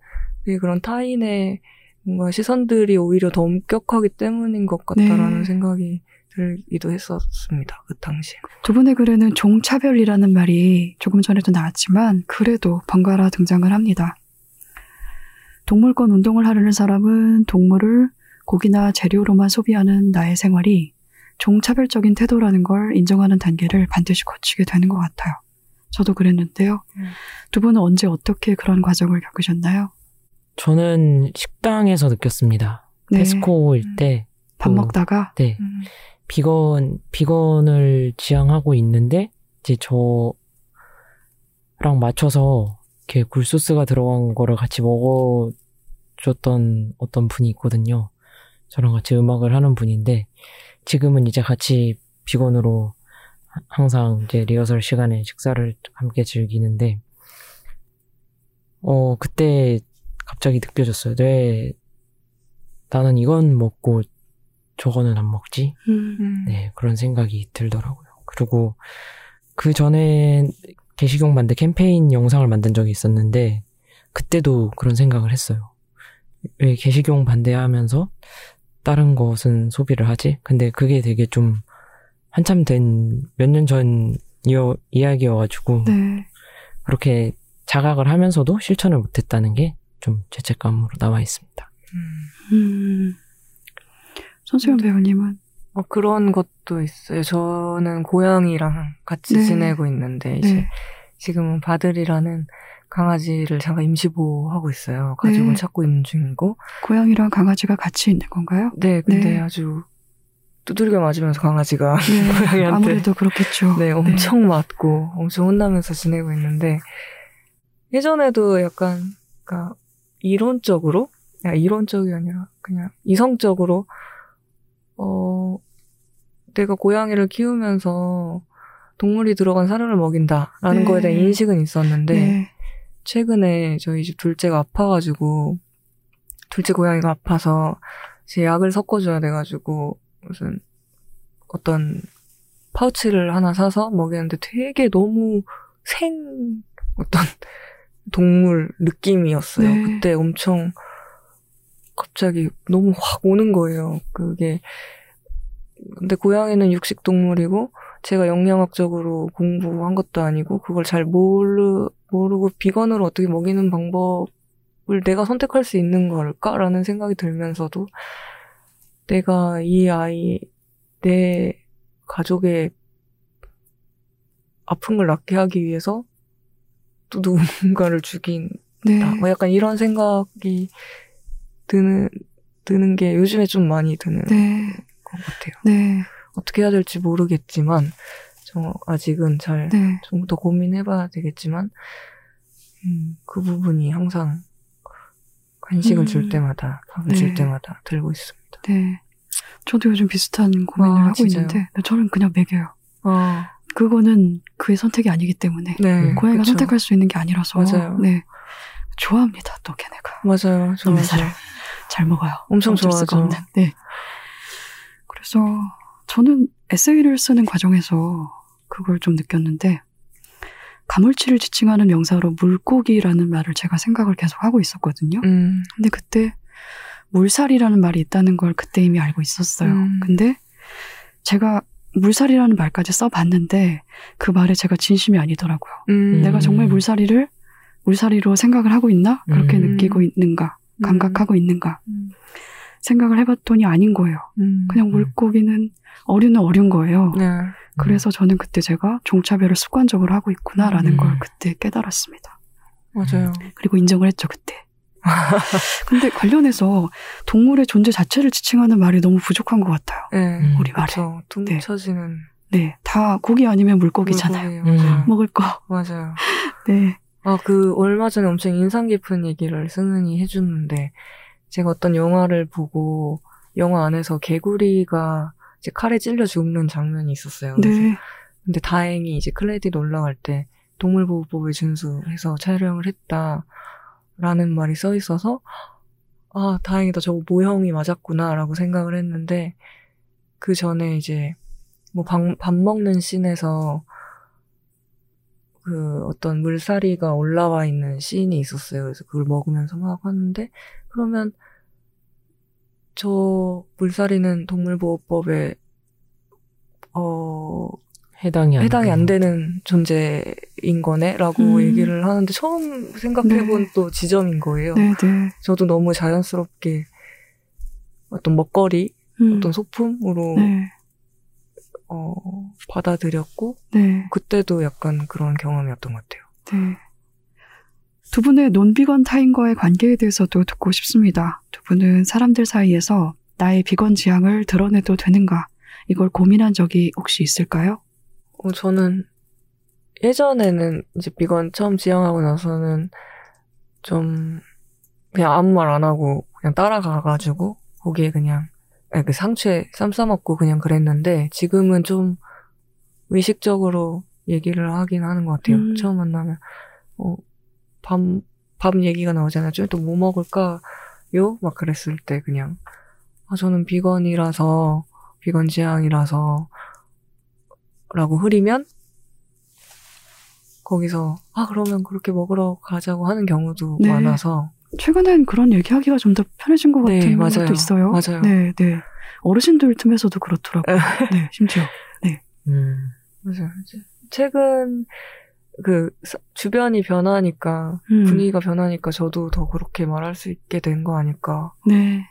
그런 타인의 뭔가 시선들이 오히려 더 엄격하기 때문인 것 같다라는 네. 생각이 들기도 했었습니다. 그 당시에. 두 분의 글에는 종차별이라는 말이 조금 전에도 나왔지만 그래도 번갈아 등장을 합니다. 동물권 운동을 하려는 사람은 동물을 고기나 재료로만 소비하는 나의 생활이 종차별적인 태도라는 걸 인정하는 단계를 반드시 거치게 되는 것 같아요. 저도 그랬는데요. 음. 두 분은 언제 어떻게 그런 과정을 겪으셨나요? 저는 식당에서 느꼈습니다. 네. 테스코일 때, 밥 또- 먹다가 네, 음. 비건, 비건을 지향하고 있는데, 이제 저랑 맞춰서 이렇게 굴소스가 들어간 거를 같이 먹어줬던 어떤 분이 있거든요. 저랑 같이 음악을 하는 분인데, 지금은 이제 같이 비건으로 하- 항상 이제 리허설 시간에 식사를 함께 즐기는데, 어, 그때 갑자기 느껴졌어요. 왜 나는 이건 먹고 저거는 안 먹지? 음, 음. 네, 그런 생각이 들더라고요. 그리고 그 전에 게시경 반대 캠페인 영상을 만든 적이 있었는데, 그때도 그런 생각을 했어요. 왜 게시경 반대하면서 다른 것은 소비를 하지? 근데 그게 되게 좀 한참 된 몇 년 전 이야기여가지고, 네. 그렇게 자각을 하면서도 실천을 못했다는 게 좀 죄책감으로 남아 있습니다. 음. 음. 손수연 배우님은 어, 그런 것도 있어요. 저는 고양이랑 같이 네. 지내고 있는데 이제 네. 지금은 바들이라는 강아지를 잠깐 임시보호하고 있어요. 가족을 네. 찾고 있는 중이고. 고양이랑 강아지가 같이 있는 건가요? 네, 근데 네. 아주 두들겨 맞으면서 강아지가 네, 고양이한테 아무래도 그렇겠죠. 네, 엄청 맞고 엄청 혼나면서 지내고 있는데 예전에도 약간 그러니까 이론적으로 야, 이론적이 아니라 그냥 이성적으로 어 내가 고양이를 키우면서 동물이 들어간 사료를 먹인다라는 네. 거에 대한 인식은 있었는데 네. 최근에 저희 집 둘째가 아파가지고 둘째 고양이가 아파서 제 약을 섞어줘야 돼가지고 무슨 어떤 파우치를 하나 사서 먹였는데 되게 너무 생 어떤 동물 느낌이었어요. 네. 그때 엄청 갑자기 너무 확 오는 거예요. 그게 근데 고양이는 육식 동물이고 제가 영양학적으로 공부한 것도 아니고 그걸 잘 모르 모르고 비건으로 어떻게 먹이는 방법을 내가 선택할 수 있는 걸까라는 생각이 들면서도 내가 이 아이 내 가족의 아픈 걸 낫게 하기 위해서 또 누군가를 죽인 네. 다. 뭐 약간 이런 생각이 드는 드는 게 요즘에 좀 많이 드는 네. 것 같아요. 네. 어떻게 해야 될지 모르겠지만 저 아직은 잘좀 네. 더 고민해봐야 되겠지만 음, 그 부분이 항상 간식을 음. 줄 때마다 밥을 네. 줄 때마다 들고 있습니다. 네. 저도 요즘 비슷한 고민을 아, 하고 진짜요? 있는데 저는 그냥 먹여요. 아, 그거는 그의 선택이 아니기 때문에 네, 고양이가 그쵸. 선택할 수 있는 게 아니라서 맞아요. 네. 좋아합니다. 또 걔네가 맞아요. 살을 잘 먹어요. 엄청 좋아하죠. 없는. 네. 그래서 저는 에세이를 쓰는 과정에서 그걸 좀 느꼈는데 가물치를 지칭하는 명사로 물고기라는 말을 제가 생각을 계속 하고 있었거든요. 음. 근데 그때 물살이라는 말이 있다는 걸 그때 이미 알고 있었어요. 음. 근데 제가 물살이라는 말까지 써봤는데 그 말에 제가 진심이 아니더라고요. 음. 내가 정말 물살이를 물살이로 생각을 하고 있나? 그렇게 음. 느끼고 있는가? 감각하고 있는가? 음. 생각을 해봤더니 아닌 거예요. 음. 그냥 물고기는 어류는 어류인 거예요. 네. 그래서 저는 그때 제가 종차별을 습관적으로 하고 있구나라는 음. 걸 그때 깨달았습니다. 맞아요. 그리고 인정을 했죠, 그때. 근데 관련해서 동물의 존재 자체를 지칭하는 말이 너무 부족한 것 같아요. 네. 음. 우리 말에. 퉁 네. 쳐지는 네. 다 고기 아니면 물고기잖아요. 물고기예요. 먹을 거. 맞아요. 네. 아, 그, 얼마 전에 엄청 인상 깊은 얘기를 승은이 해줬는데, 제가 어떤 영화를 보고, 영화 안에서 개구리가 이제 칼에 찔려 죽는 장면이 있었어요. 네. 근데 다행히 이제 클레딧 올라갈 때 동물보호법을 준수해서 촬영을 했다라는 말이 써 있어서 아 다행이다 저거 모형이 맞았구나라고 생각을 했는데 그 전에 이제 뭐 밥 먹는 씬에서 그 어떤 물살이가 올라와 있는 씬이 있었어요. 그래서 그걸 먹으면서 막 하는데 그러면 저 물살이는 동물보호법에 어 해당이 안 해당이. 안 되는 존재인 거네라고 음. 얘기를 하는데 처음 생각해본 네. 또 지점인 거예요. 네, 네. 저도 너무 자연스럽게 어떤 먹거리, 음. 어떤 소품으로 네. 어, 받아들였고 네. 그때도 약간 그런 경험이었던 것 같아요. 네. 두 분의 논비건 타인과의 관계에 대해서도 듣고 싶습니다. 두 분은 사람들 사이에서 나의 비건 지향을 드러내도 되는가? 이걸 고민한 적이 혹시 있을까요? 어, 저는 예전에는 이제 비건 처음 지향하고 나서는 좀 그냥 아무 말 안 하고 그냥 따라가가지고 거기에 그냥 그 상추에 쌈 싸먹고 그냥 그랬는데 지금은 좀 의식적으로 얘기를 하긴 하는 것 같아요. 음. 처음 만나면 어, 밥, 밥 얘기가 나오잖아요. 좀 또 뭐 먹을까요? 막 그랬을 때 그냥 아, 저는 비건이라서 비건 지향이라서 라고 흐리면 거기서 아 그러면 그렇게 먹으러 가자고 하는 경우도 네. 많아서 최근엔 그런 얘기하기가 좀 더 편해진 것 네, 같은 맞아요. 것도 있어요. 맞아요. 네, 네. 어르신들 틈에서도 그렇더라고요. 네, 심지어. 음. 맞아요. 최근 그 사- 주변이 변하니까 음. 분위기가 변하니까 저도 더 그렇게 말할 수 있게 된 거 아닐까 네,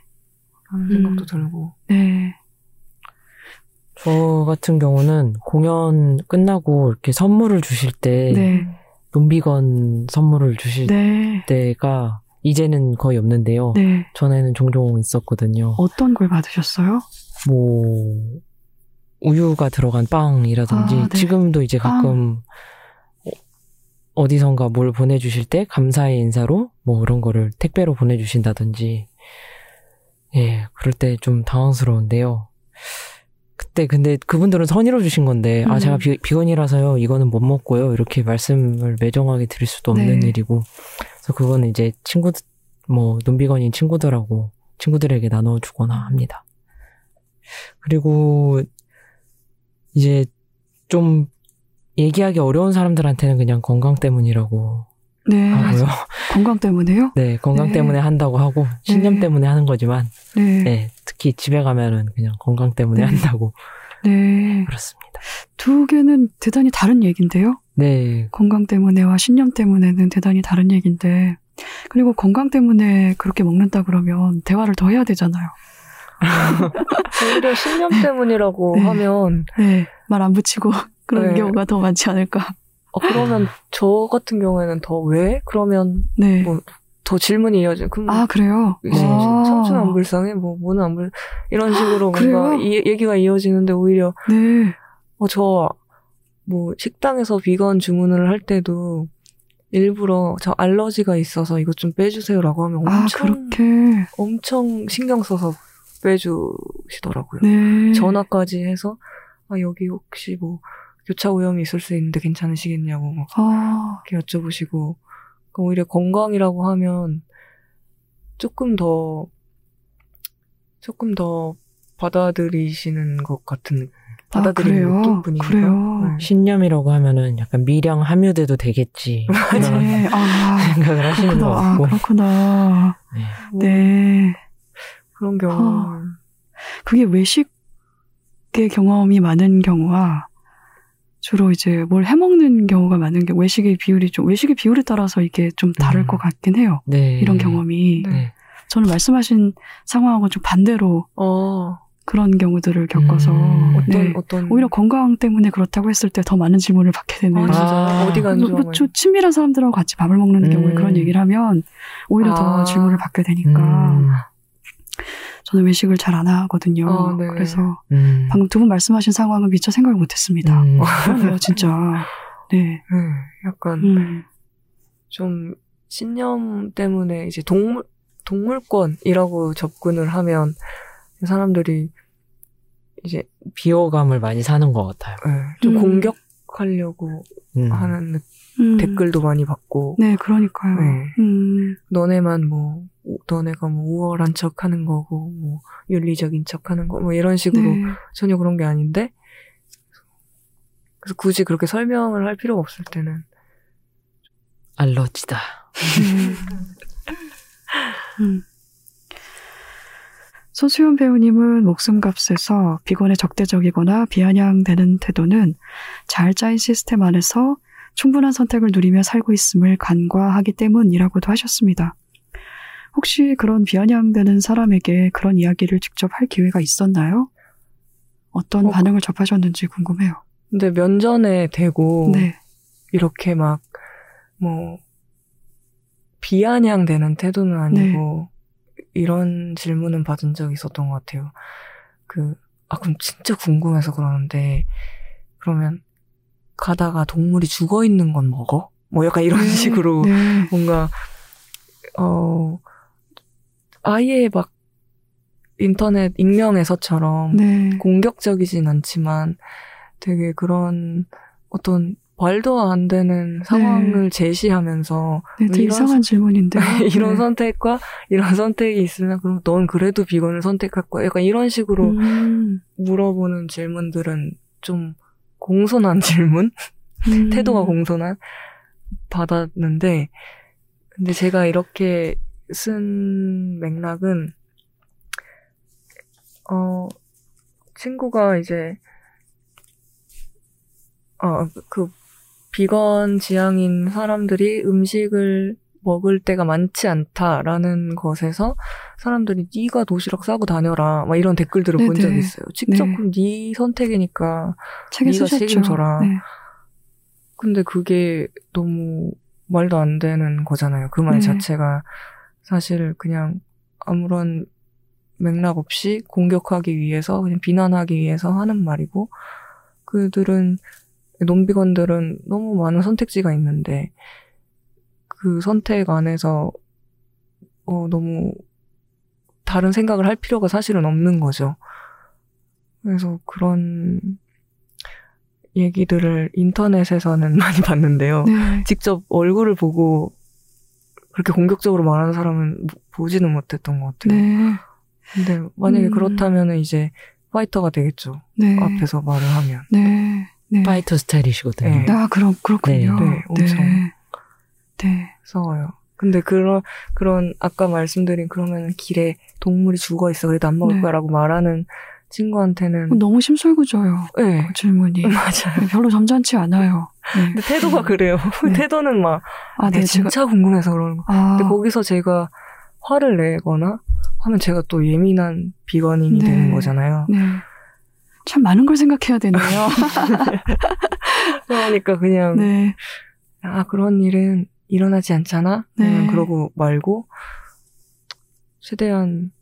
하는 음. 생각도 들고 네. 저 같은 경우는 공연 끝나고 이렇게 선물을 주실 때 네. 논비건 선물을 주실 네. 때가 이제는 거의 없는데요. 네. 전에는 종종 있었거든요. 어떤 걸 받으셨어요? 뭐 우유가 들어간 빵이라든지 아, 네. 지금도 이제 가끔 어, 어디선가 뭘 보내주실 때 감사의 인사로 뭐 그런 거를 택배로 보내주신다든지 예 그럴 때 좀 당황스러운데요. 그때 근데 그분들은 선의로 주신 건데 아 음. 제가 비, 비건이라서요 이거는 못 먹고요 이렇게 말씀을 매정하게 드릴 수도 없는 네. 일이고 그래서 그거는 이제 친구 뭐 논비건인 친구들하고 친구들에게 나눠주거나 합니다. 그리고 이제 좀 얘기하기 어려운 사람들한테는 그냥 건강 때문이라고 네. 하고요. 건강 때문에요? 네, 건강 네. 때문에 한다고 하고 신념 네. 때문에 하는 거지만 네. 네, 특히 집에 가면은 그냥 건강 때문에 네. 한다고 네. 그렇습니다. 두 개는 대단히 다른 얘기인데요. 네, 건강 때문에와 신념 때문에는 대단히 다른 얘기인데, 그리고 건강 때문에 그렇게 먹는다 그러면 대화를 더 해야 되잖아요. 오히려 신념 때문이라고 네. 하면 네. 말 안 붙이고 그런 네. 경우가 더 많지 않을까. 어, 그러면 저 같은 경우에는 더 왜? 그러면 네. 뭐, 더 질문이 이어져. 그럼 아, 그래요? 네. 아. 삼촌 안 불쌍해? 뭐, 뭐는 안 불, 이런 식으로 그래요? 뭔가 이, 얘기가 이어지는데 오히려, 네. 어, 저, 뭐, 식당에서 비건 주문을 할 때도 일부러 저 알러지가 있어서 이것 좀 빼주세요라고 하면 아, 엄청, 그렇게. 엄청 신경 써서 빼주시더라고요. 네. 전화까지 해서, 아, 여기 혹시 뭐, 교차 오염이 있을 수 있는데 괜찮으시겠냐고 막 아, 이렇게 여쭤보시고, 그러니까 오히려 건강이라고 하면 조금 더, 조금 더 받아들이시는 것 같은 받아들이는 그래요? 느낌뿐이니까. 그래요? 네. 신념이라고 하면은 약간 미령 함유돼도 되겠지. 그런 네. 아, 생각을 하시는 것. 아, 같고. 그렇구나. 네. 뭐 네. 그런 경우 그게 외식의 경험이 많은 경우와 주로 이제 뭘 해먹는 경우가 많은 게 외식의 비율이 좀 외식의 비율에 따라서 이게 좀 다를 음. 것 같긴 해요. 네. 이런 경험이 네. 저는 말씀하신 상황하고 좀 반대로 어 그런 경우들을 겪어서 음. 어떤 네. 어떤 오히려 건강 때문에 그렇다고 했을 때 더 많은 질문을 받게 되는 아, 아. 어디가 안 좋아? 그렇죠. 친밀한 사람들하고 같이 밥을 먹는 음. 경우에 그런 얘기를 하면 오히려 더 아. 질문을 받게 되니까 음. 저는 외식을 잘 안 하거든요. 아, 네. 그래서 음. 방금 두 분 말씀하신 상황은 미처 생각을 못했습니다. 음. 그러네요, 진짜. 네. 네, 약간 음. 좀 신념 때문에 이제 동물 동물권이라고 접근을 하면 사람들이 이제 비호감을 많이 사는 것 같아요. 예, 좀 음. 공격하려고 음. 하는 느- 음. 댓글도 많이 받고 네, 그러니까요. 네. 음. 너네만 뭐 우- 너네가 뭐 우월한 척 하는 거고 뭐 윤리적인 척 하는 거 뭐 이런 식으로 네. 전혀 그런 게 아닌데 그래서 굳이 그렇게 설명을 할 필요가 없을 때는 알러지다. 음. 소수연 배우님은 목숨값에서 비건에 적대적이거나 비아냥되는 태도는 잘 짜인 시스템 안에서 충분한 선택을 누리며 살고 있음을 간과하기 때문이라고도 하셨습니다. 혹시 그런 비아냥되는 사람에게 그런 이야기를 직접 할 기회가 있었나요? 어떤 어, 반응을 접하셨는지 궁금해요. 근데 면전에 대고 네. 이렇게 막 뭐 비아냥되는 태도는 아니고 이런 질문은 받은 적이 있었던 것 같아요. 그 아 그럼 진짜 궁금해서 그러는데 그러면 가다가 동물이 죽어 있는 건 먹어? 뭐 약간 이런 네, 식으로 네. 뭔가 어 아예 막 인터넷 익명에서처럼 네. 공격적이진 않지만 되게 그런 어떤 말도 안 되는 상황을 제시하면서 네, 되게 이런 이상한 질문인데. 이런 선택과 이런 선택이 있으면 그럼 넌 그래도 비건을 선택할 거야. 약간 이런 식으로 음, 물어보는 질문들은 좀 공손한 질문? 음. 태도가 공손한? 받았는데, 근데 제가 이렇게 쓴 맥락은, 어, 친구가 이제, 어, 그, 비건 지향인 사람들이 음식을 먹을 때가 많지 않다라는 것에서 사람들이 네가 도시락 싸고 다녀라 막 이런 댓글들을 본. 적이 있어요. 직접 네. 그럼 네 선택이니까 책에 네가. 책임져라. 네. 근데 그게 너무 말도 안 되는 거잖아요. 그말 네. 자체가 사실 그냥 아무런 맥락 없이 공격하기 위해서 그냥 비난하기 위해서 하는 말이고 그들은 논비건들은 너무 많은 선택지가 있는데 그 선택 안에서 어 너무 다른 생각을 할 필요가 사실은 없는 거죠. 그래서 그런 얘기들을 인터넷에서는 많이 봤는데요. 네. 직접 얼굴을 보고 그렇게 공격적으로 말하는 사람은 보- 보지는 못했던 것 같아요. 네. 근데 만약에 음. 그렇다면 이제 파이터가 되겠죠. 네. 앞에서 말을 하면. 네. 네. 파이터 스타일이시거든요. 네. 아, 그럼, 그렇군요. 네, 네, 엄청. 네. 네. 싸워요. 근데 그런 그런 아까 말씀드린 그러면 길에 동물이 죽어 있어 그래도 안 먹을 네. 거라고 말하는 친구한테는 그건 너무 심술구져요. 네 그 질문이. 맞아요. 네, 별로 점잖지 않아요. 네. 근데 태도가 그래요. 네. 태도는 막 아, 네, 네, 제가. 진짜 궁금해서 그러는 거. 아, 근데 거기서 제가 화를 내거나 하면 제가 또 예민한 비건인이 네. 되는 거잖아요. 네. 참 많은 걸 생각해야 되네요. 그러니까 그냥 네. 아 그런 일은 일어나지 않잖아. 네. 그러고 말고 최대한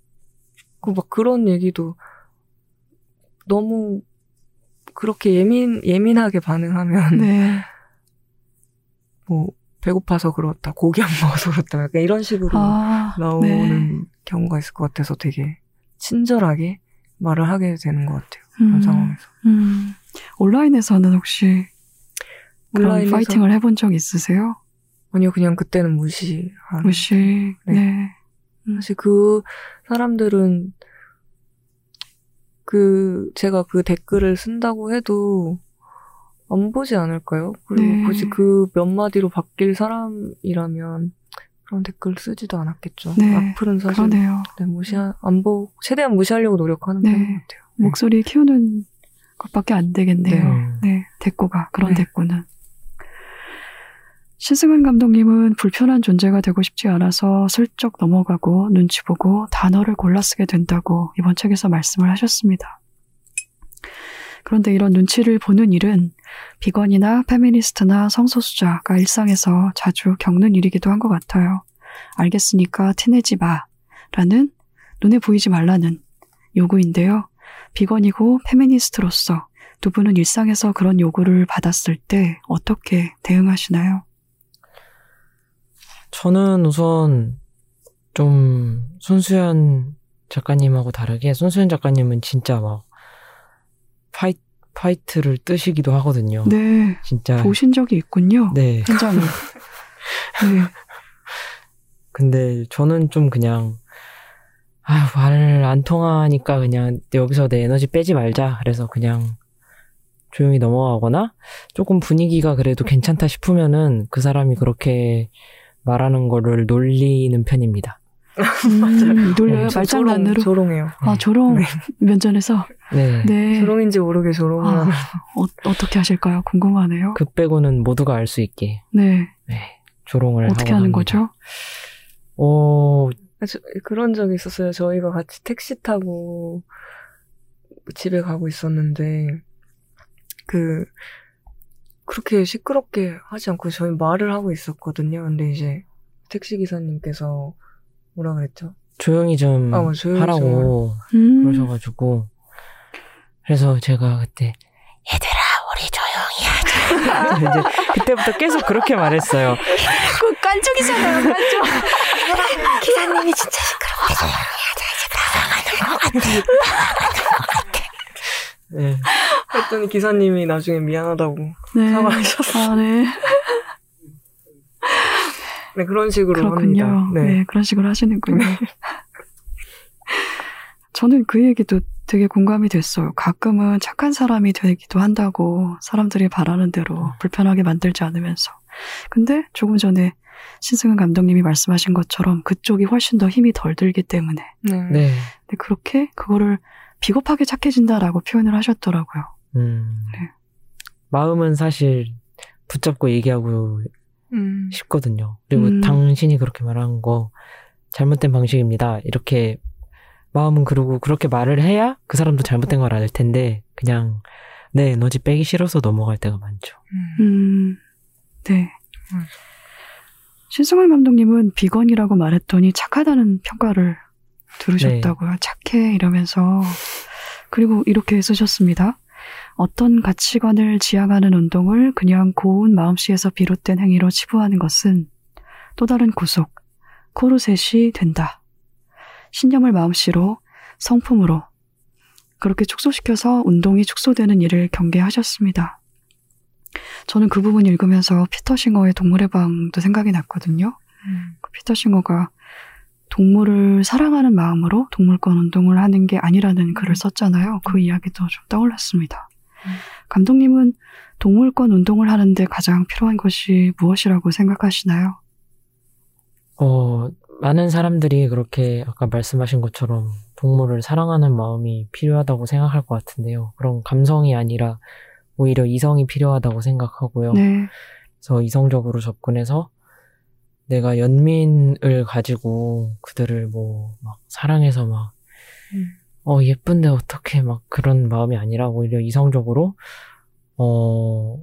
그 막 그런 얘기도 너무 그렇게 예민 예민하게 반응하면 네. 뭐 배고파서 그렇다 고기 안 먹어서 그렇다 약간 이런 식으로 아, 나오는 네. 경우가 있을 것 같아서 되게 친절하게 말을 하게 되는 것 같아요. 그런 음, 상황에서. 음. 온라인에서는 혹시 온라인에서 파이팅을 해본 적 있으세요? 아니요 그냥 그때는 무시한. 무시. 네. 네. 사실 그 사람들은 그 제가 그 댓글을 쓴다고 해도 안 보지 않을까요? 그리고 네. 굳이 그 몇 마디로 바뀔 사람이라면 그런 댓글 쓰지도 않았겠죠. 네, 악플은 사실 그러네요. 네, 무시 안 보, 최대한 무시하려고 노력하는 네. 편인 것 같아요. 네. 목소리 키우는 것밖에 안 되겠네요. 네. 네, 대꾸가 그런 네. 대꾸는. 신승은 감독님은 불편한 존재가 되고 싶지 않아서 슬쩍 넘어가고 눈치 보고 단어를 골라 쓰게 된다고 이번 책에서 말씀을 하셨습니다. 그런데 이런 눈치를 보는 일은 비건이나 페미니스트나 성소수자가 일상에서 자주 겪는 일이기도 한 것 같아요. 알겠으니까 티내지 마. 라는 눈에 보이지 말라는 요구인데요. 비건이고 페미니스트로서 두 분은 일상에서 그런 요구를 받았을 때 어떻게 대응하시나요? 저는 우선 좀 손수연 작가님하고 다르게 손수연 작가님은 진짜 막 파이, 파이트를 뜨시기도 하거든요. 네, 진짜. 보신 적이 있군요. 네. 현장을. 네, 근데 저는 좀 그냥 아유 말안 통하니까 그냥 여기서 내 에너지 빼지 말자. 그래서 그냥 조용히 넘어가거나 조금 분위기가 그래도 괜찮다 싶으면은 그 사람이 그렇게 말하는 거를 놀리는 편입니다. 음, 놀려요 어, 말장난으로. 조롱, 조롱 해요. 아 조롱 네. 면전에서. 네. 네. 조롱인지 모르게 조롱을 아. 어, 어떻게 하실까요? 궁금하네요. 그 빼고는 모두가 알 수 있게 네, 네, 조롱을 어떻게 하는 합니다. 거죠? 어, 저- 그런 적이 있었어요. 저희가 같이 택시 타고 집에 가고 있었는데, 그, 그렇게 시끄럽게 하지 않고 저희 말을 하고 있었거든요. 근데 이제 택시기사님께서 뭐라 그랬죠? 조용히 좀 아, 뭐 조용히 하라고 음, 그러셔가지고 그래서 제가 그때 얘들아 우리 조용히 하자 이제 그때부터 계속 그렇게 말했어요 그 깐족이잖아요, 깐족. 기사님이 진짜 시끄러워 네. 했더니 기사님이 나중에 미안하다고. 네. 사과하셨어요. 아, 네. 네, 그런 식으로 그렇군요. 합니다. 네. 네. 그런 식으로 하시는군요. 저는 그 얘기도 되게 공감이 됐어요. 가끔은 착한 사람이 되기도 한다고 사람들이 바라는 대로 불편하게 만들지 않으면서. 근데 조금 전에 신승은 감독님이 말씀하신 것처럼 그쪽이 훨씬 더 힘이 덜 들기 때문에. 네. 네. 근데 그렇게 그거를 비겁하게 착해진다라고 표현을 하셨더라고요. 음. 네. 마음은 사실 붙잡고 얘기하고 음. 싶거든요 그리고 음. 당신이 그렇게 말한 거 잘못된 방식입니다 이렇게 마음은 그러고 그렇게 말을 해야 그 사람도 잘못된 걸 알 텐데 그냥 내 에너지 빼기 싫어서 넘어갈 때가 많죠 음. 음, 네. 음. 신승환 감독님은 비건이라고 말했더니 착하다는 평가를 들으셨다고요. 착해 이러면서 그리고 이렇게 쓰셨습니다. 어떤 가치관을 지향하는 운동을 그냥 고운 마음씨에서 비롯된 행위로 치부하는 것은 또 다른 구속, 코르셋이 된다. 신념을 마음씨로, 성품으로 그렇게 축소시켜서 운동이 축소되는 일을 경계하셨습니다. 저는 그 부분 읽으면서 피터 싱어의 동물의 방도 생각이 났거든요. 음. 그 피터 싱어가 동물을 사랑하는 마음으로 동물권 운동을 하는 게 아니라는 글을 썼잖아요. 그 이야기도 좀 떠올랐습니다. 음. 감독님은 동물권 운동을 하는데 가장 필요한 것이 무엇이라고 생각하시나요? 어, 많은 사람들이 그렇게 아까 말씀하신 것처럼 동물을 사랑하는 마음이 필요하다고 생각할 것 같은데요. 그런 감성이 아니라 오히려 이성이 필요하다고 생각하고요. 네. 그래서 이성적으로 접근해서 내가 연민을 가지고 그들을 뭐 막 사랑해서 막 음. 어, 예쁜데 어떻게 막 그런 마음이 아니라 오히려 이성적으로 어,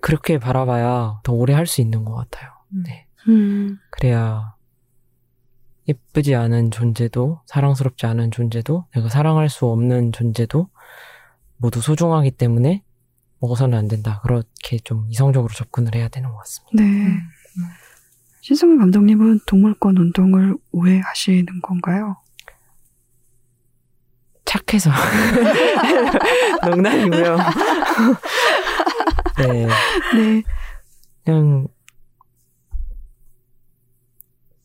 그렇게 바라봐야 더 오래 할 수 있는 것 같아요. 음. 네. 음, 그래야 예쁘지 않은 존재도 사랑스럽지 않은 존재도 내가 사랑할 수 없는 존재도 모두 소중하기 때문에 먹어서는 안 된다. 그렇게 좀 이성적으로 접근을 해야 되는 것 같습니다. 네. 음. 신승훈 감독님은 동물권 운동을 오해하시는 건가요? 착해서 농담이고요. 네, 네. 그냥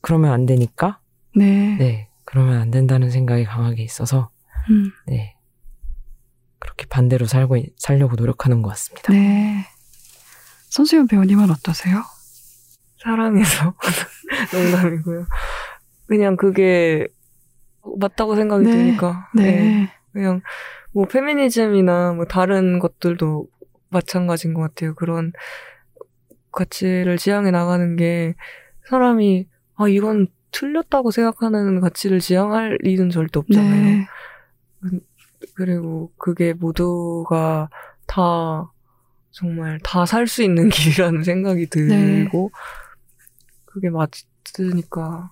그러면 안 되니까 네. 네 그러면 안 된다는 생각이 강하게 있어서 음, 네. 그렇게 반대로 살고, 살려고 노력하는 것 같습니다. 네. 손수연 배우님은 어떠세요? 사랑해서 농담이고요. 그냥 그게 맞다고 생각이 네. 드니까. 네. 그냥 뭐 페미니즘이나 뭐 다른 것들도 마찬가지인 것 같아요. 그런 가치를 지향해 나가는 게 사람이 아 이건 틀렸다고 생각하는 가치를 지향할 일은 절대 없잖아요. 네. 그리고 그게 모두가 다 정말 다 살 수 있는 길이라는 생각이 들고 그게 맞으니까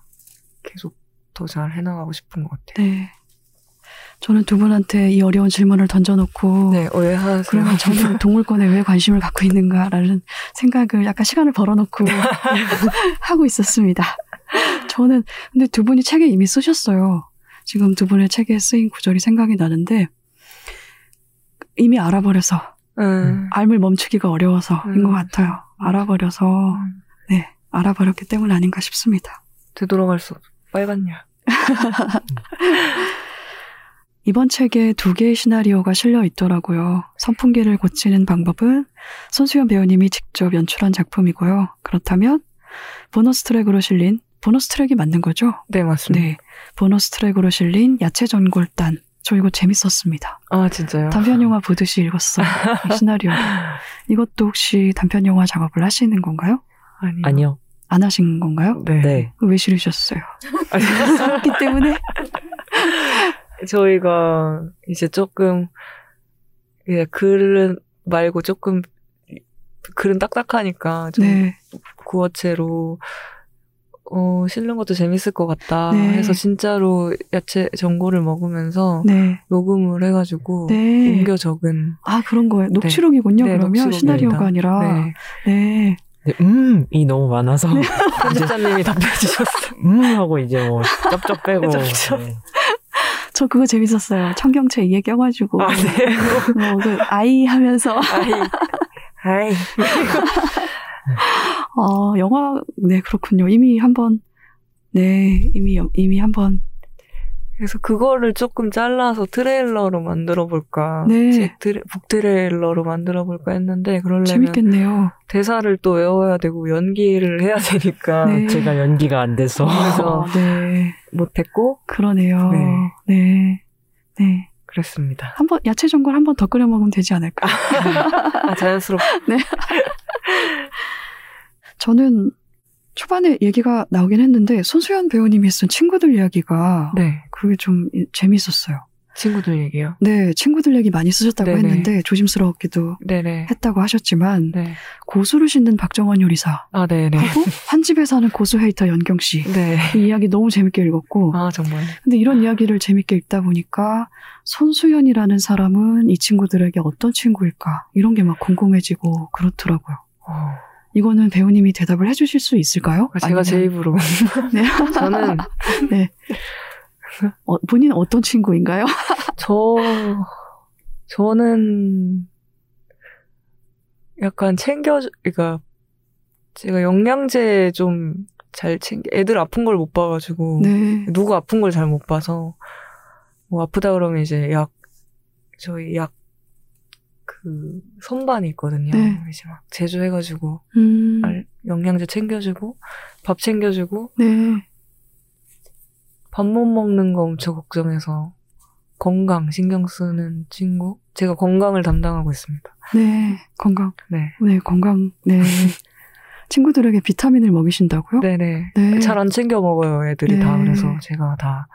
계속 더 잘 해나가고 싶은 것 같아요. 네. 저는 두 분한테 이 어려운 질문을 던져놓고 네. 그러면 저는 동물권에 왜 관심을 갖고 있는가라는 생각을 약간 시간을 벌어놓고 하고 있었습니다. 저는 근데 두 분이 책에 이미 쓰셨어요. 지금 두 분의 책에 쓰인 구절이 생각이 나는데 이미 알아버려서 음. 알을 멈추기가 어려워서인 음. 것 같아요. 알아버려서 음. 네 알아버렸기 때문 아닌가 싶습니다. 되돌아갈 수 없어. 빨간 약. 이번 책에 두 개의 시나리오가 실려 있더라고요. 선풍기를 고치는 방법은 손수현 배우님이 직접 연출한 작품이고요. 그렇다면 보너스 트랙으로 실린 보너스 트랙이 맞는 거죠? 네, 맞습니다. 네. 보너스 트랙으로 실린 야채 전골단. 저 이거 재밌었습니다. 아, 진짜요? 단편 영화 보듯이 읽었어요. 이 시나리오. 이것도 혹시 단편 영화 작업을 하시는 건가요? 아니요. 아니요. 안 하신 건가요? 네. 네. 왜 실으셨어요? 아니, 그렇기 때문에 저희가 이제 조금 예, 글은 말고 조금 글은 딱딱하니까 좀 네. 구어체로 어, 실는 것도 재밌을 것 같다 네. 해서 진짜로 야채 전골을 먹으면서 네. 녹음을 해가지고 네. 옮겨 적은 아, 그런 거예요. 녹취록이군요, 네, 그러면. 녹취록입니다. 시나리오가 아니라. 네. 네. 네, 음이 너무 많아서 편집자님이 답변해 주셨어요. 음 하고 이제 뭐 쩝쩝 빼고 쩝쩝. 네. 저 그거 재밌었어요. 청경채 이에 껴가지고. 아, 네. 뭐, 그, 아이 하면서. 아이, 아이. 어, 영화, 네, 그렇군요. 이미 한 번, 네, 이미, 이미 한 번. 그래서 그거를 조금 잘라서 트레일러로 만들어 볼까. 네. 제 트레, 북트레일러로 만들어 볼까 했는데 그러려면 재밌겠네요. 대사를 또 외워야 되고 연기를 해야 되니까 네. 제가 연기가 안 돼서 그래서 어, 네, 못했고 그러네요. 네. 네. 네. 그랬습니다. 한 번, 야채 전골 한 번 더 끓여 먹으면 되지 않을까? 아, 자연스럽게. 저는 초반에 얘기가 나오긴 했는데, 손수연 배우님이 쓴 친구들 이야기가 네. 그게 좀 이- 재밌었어요. 친구들 얘기요. 네, 친구들 얘기 많이 쓰셨다고 네네. 했는데, 조심스럽기도 네네. 했다고 하셨지만, 네. 고수를 싣는 박정원 요리사, 아, 네네. 하고 한 집에 사는 고수 헤이터 연경 씨. 네. 이 이야기 너무 재밌게 읽었고, 아, 정말. 근데 이런 이야기를 재밌게 읽다 보니까 손수연이라는 사람은 이 친구들에게 어떤 친구일까 이런 게 막 궁금해지고 그렇더라고요. 어, 이거는 배우님이 대답을 해주실 수 있을까요? 제가 제 아니면- 입으로. 네. 저는, 어, 본인 은 어떤 친구인가요? 저, 저는 약간 챙겨주, 그러니까 제가 영양제 좀 잘 챙겨, 애들 아픈 걸 못 봐가지고, 네. 누구 아픈 걸 잘 못 봐서, 뭐 아프다 그러면 이제 약, 저희 약, 그, 선반이 있거든요. 네. 이제 막 제조해가지고, 음, 알- 영양제 챙겨주고, 밥 챙겨주고, 네. 밥 못 먹는 거 엄청 걱정해서, 건강 신경 쓰는 친구? 제가 건강을 담당하고 있습니다. 네. 건강. 네. 네, 건강. 네. 친구들에게 비타민을 먹이신다고요? 네네. 네. 잘 안 챙겨 먹어요, 애들이 다. 네. 그래서 제가 다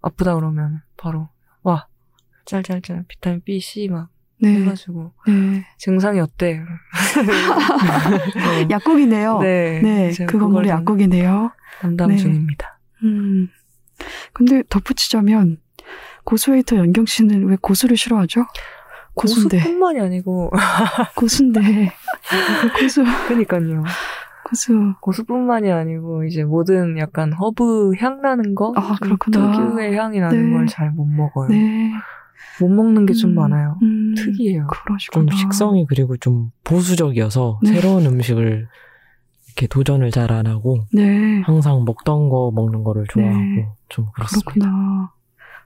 아프다 그러면 바로, 와, 짤짤짤, 비타민 B, C 막 네. 해가지고, 네. 증상이 어때? 네. 약국이네요. 네. 네. 그 그걸 좀 약국이네요. 담당 네. 중입니다. 음. 근데 덧붙이자면 고수 hater 연경 씨는 왜 고수를 싫어하죠? 고수인데 고수뿐만이 아니고, 고수인데 고수 그니까요. 고수 고수뿐만이 아니고, 이제 모든 약간 허브 향 나는 거? 아, 좀 그렇구나. 특유의 향이 나는 네. 걸잘 못 먹어요. 네 못 먹는 게좀 음, 많아요. 음, 특이해요. 그러시구나. 좀 식성이 그리고 좀 보수적이어서 네. 새로운 음식을 이렇게 도전을 잘 안 하고 네 항상 먹던 거 먹는 거를 좋아하고 네. 좀 그렇습니다. 그렇구나.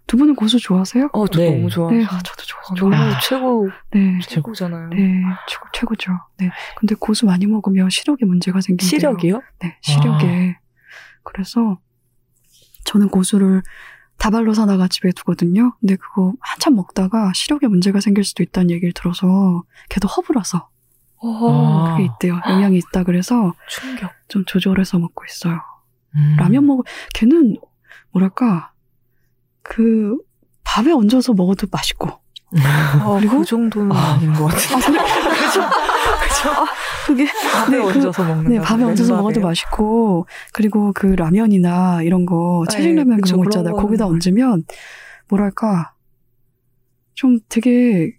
두 분은 고수 좋아하세요? 어, 저 네. 너무 좋아. 네, 아, 저도 좋아서 아, 최고 네, 최고잖아요. 네, 최고 최고죠. 네, 근데 고수 많이 먹으면 시력에 문제가 생긴대요. 시력이요? 네, 시력에. 그래서 저는 고수를 다발로 사다가 집에 두거든요. 근데 그거 한참 먹다가 시력에 문제가 생길 수도 있다는 얘기를 들어서 걔도 허브라서 어, 아. 그게 있대요. 영향이 있다 그래서 충격. 좀 조절해서 먹고 있어요. 음. 라면 먹 걔는 뭐랄까 그 밥에 얹어서 먹어도 맛있고. 아, 그리고- 그 정도는 아, 닌것 같아요. 아? 그죠? 아, 그게 밥에 네, 그- 얹어서 먹는 네, 밥에 얹어서 먹어도 맛있고, 그리고 그 라면이나 이런 거, 네, 채식라면 그쵸, 그런 거 있잖아요. 거기다 맛있- 얹으면, 뭐랄까, 좀 되게,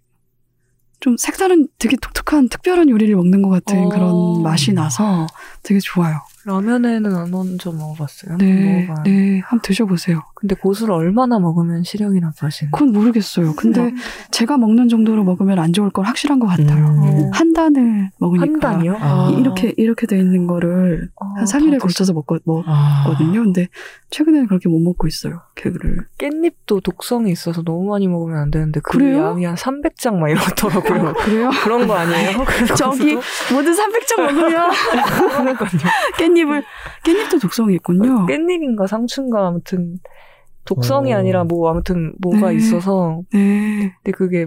좀 색다른, 되게 독특한, 특별한 요리를 먹는 것 같은 어. 그런 맛이 나서 되게 좋아요. 라면에는 안 얹어 먹어봤어요. 한번 네, 먹어봐요. 네, 한번 드셔보세요. 근데 고수를 얼마나 먹으면 시력이 나빠지는? 그건 모르겠어요. 근데 제가 먹는 정도로 먹으면 안 좋을 건 확실한 것 같아요. 음. 한 단을 먹으니까. 한 단이요? 아. 이- 이렇게, 이렇게 돼 있는 거를 아, 한 3일에 다 걸쳐서 먹거, 먹, 아. 거든요. 근데 최근에는 그렇게 못 먹고 있어요. 개그를. 깻잎도 독성이 있어서 너무 많이 먹으면 안 되는데 그 그래요? 양이 한 300장 막 이렇더라고요. 그래요? 그런 거 아니에요? 저기? 모든 300점 먹으면 그러니까요. 깻잎을 깻잎도 독성이 있군요. 깻잎인가 상추인가 아무튼 독성이 어. 아니라 뭐 아무튼 뭐가 네. 있어서 네. 근데 그게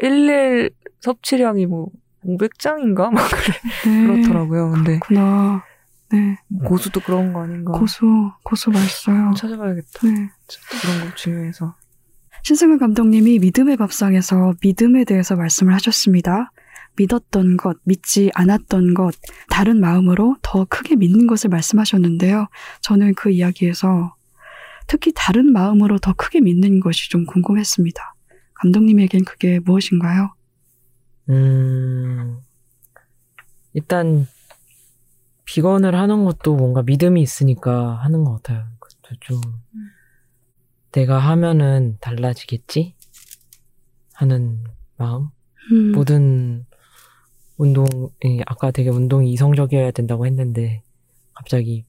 일일 섭취량이 뭐 500장인가 막 그래 네. 그렇더라고요. 근데 그렇구나. 네. 고수도 그런 거 아닌가? 고수 고수 맛있어요. 찾아봐야겠다. 네. 그런 거 중요해서. 신승훈 감독님이 믿음의 밥상에서 믿음에 대해서 말씀을 하셨습니다. 믿었던 것, 믿지 않았던 것, 다른 마음으로 더 크게 믿는 것을 말씀하셨는데요. 저는 그 이야기에서 특히 다른 마음으로 더 크게 믿는 것이 좀 궁금했습니다. 감독님에겐 그게 무엇인가요? 음, 일단, 비건을 하는 것도 뭔가 믿음이 있으니까 하는 것 같아요. 그것도 좀, 내가 하면은 달라지겠지? 하는 마음? 음, 모든 운동이, 아까 되게 운동이 이성적이어야 된다고 했는데, 갑자기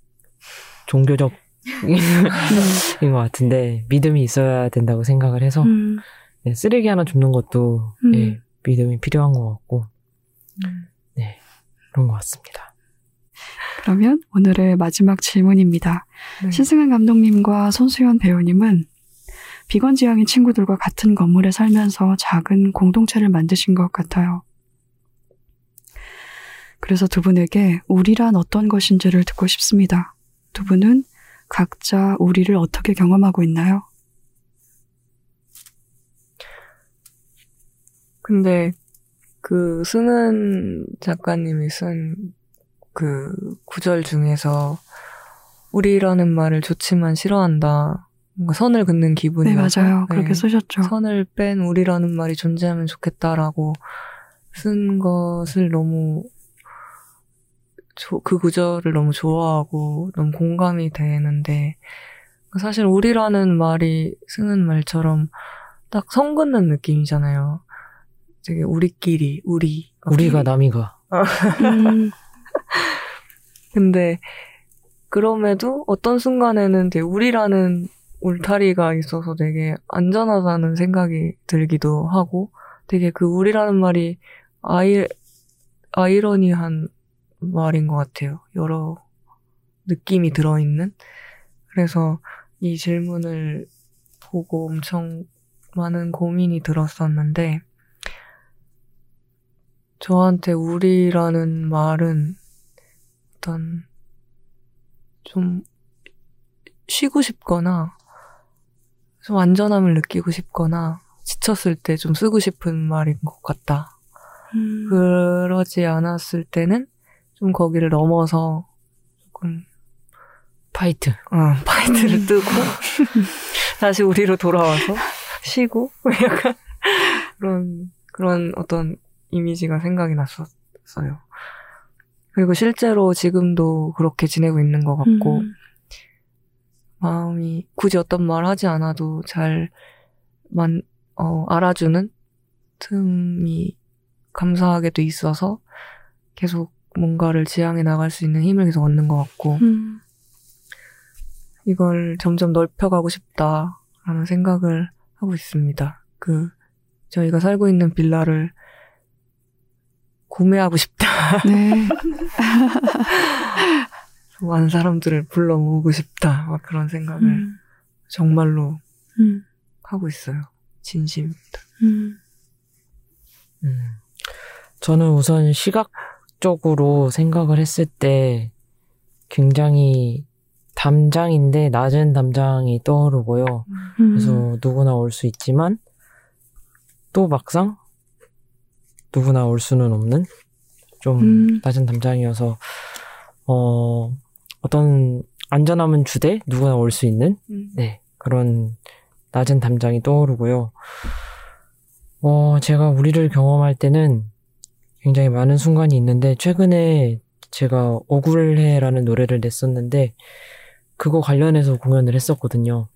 종교적, 인 것 같은데, 믿음이 있어야 된다고 생각을 해서, 음, 네, 쓰레기 하나 줍는 것도, 음. 예, 믿음이 필요한 것 같고, 네, 그런 것 같습니다. 그러면 오늘의 마지막 질문입니다. 네. 신승환 감독님과 손수연 배우님은 비건 지향인 친구들과 같은 건물에 살면서 작은 공동체를 만드신 것 같아요. 그래서 두 분에게 우리란 어떤 것인지를 듣고 싶습니다. 두 분은 각자 우리를 어떻게 경험하고 있나요? 근데 그 쓰는 작가님이 쓴 그 구절 중에서 우리라는 말을 좋지만 싫어한다. 뭔가 선을 긋는 네, 기분이라서 맞아요. 그렇게 네. 쓰셨죠. 선을 뺀 우리라는 말이 존재하면 좋겠다라고 쓴 것을 너무 조- 그 구절을 너무 좋아하고 너무 공감이 되는데 사실 우리라는 말이 쓰는 말처럼 딱선 긋는 느낌이잖아요. 되게 우리끼리 우리 우리가 남이가. 음, 근데 그럼에도 어떤 순간에는 되게 우리라는 울타리가 있어서 되게 안전하다는 생각이 들기도 하고 되게 그 우리라는 말이 아이, 아이러니한 말인 것 같아요. 여러 느낌이 들어있는. 그래서 이 질문을 보고 엄청 많은 고민이 들었었는데 저한테 우리라는 말은 어떤 좀 쉬고 싶거나 좀 안전함을 느끼고 싶거나 지쳤을 때 좀 쓰고 싶은 말인 것 같다. 음, 그러지 않았을 때는 좀 거기를 넘어서 조금 fight. 어, fight를 뜨고 다시 우리로 돌아와서 쉬고 약간 그런 그런 어떤 이미지가 생각이 났었어요. 그리고 실제로 지금도 그렇게 지내고 있는 것 같고 음, 마음이 굳이 어떤 말 하지 않아도 잘 만, 어, 알아주는 틈이 감사하게도 있어서 계속 뭔가를 지향해 나갈 수 있는 힘을 계속 얻는 것 같고 음, 이걸 점점 넓혀가고 싶다라는 생각을 하고 있습니다. 그 저희가 살고 있는 빌라를 구매하고 싶다. 네. 많은 사람들을 불러 모으고 싶다. 막 그런 생각을 음, 정말로 음, 하고 있어요. 진심입니다. 음, 음. 저는 우선 시각 적으로 생각을 했을 때 굉장히 담장인데 낮은 담장이 떠오르고요. 음. 그래서 누구나 올 수 있지만 또 막상 누구나 올 수는 없는 좀 음. 낮은 담장이어서 어 어떤 안전함은 주되 누구나 올 수 있는 네 그런 낮은 담장이 떠오르고요. 어 제가 우리를 경험할 때는 굉장히 많은 순간이 있는데 최근에 제가 억울해라는 노래를 냈었는데 그거 관련해서 공연을 했었거든요.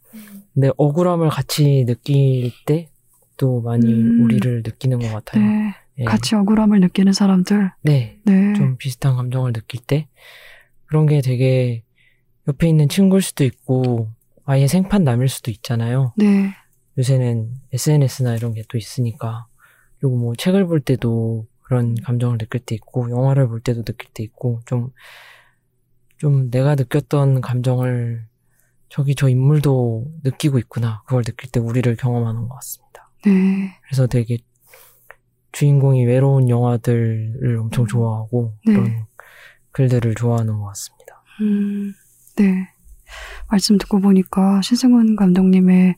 근데 억울함을 같이 느낄 때 또 많이 음. 우리를 느끼는 것 같아요. 네. 예. 같이 억울함을 느끼는 사람들. 네, 네. 좀 비슷한 감정을 느낄 때 그런 게 되게 옆에 있는 친구일 수도 있고 아예 생판 남일 수도 있잖아요. 네. 요새는 SNS나 이런 게 또 있으니까 그리고 뭐 책을 볼 때도 그런 감정을 느낄 때 있고 영화를 볼 때도 느낄 때 있고 좀좀 내가 느꼈던 감정을 저기 저 인물도 느끼고 있구나 그걸 느낄 때 우리를 경험하는 것 같습니다. 네. 그래서 되게 주인공이 외로운 영화들을 엄청 좋아하고 네. 그런 글들을 좋아하는 것 같습니다. 음, 네. 말씀 듣고 보니까 신승훈 감독님의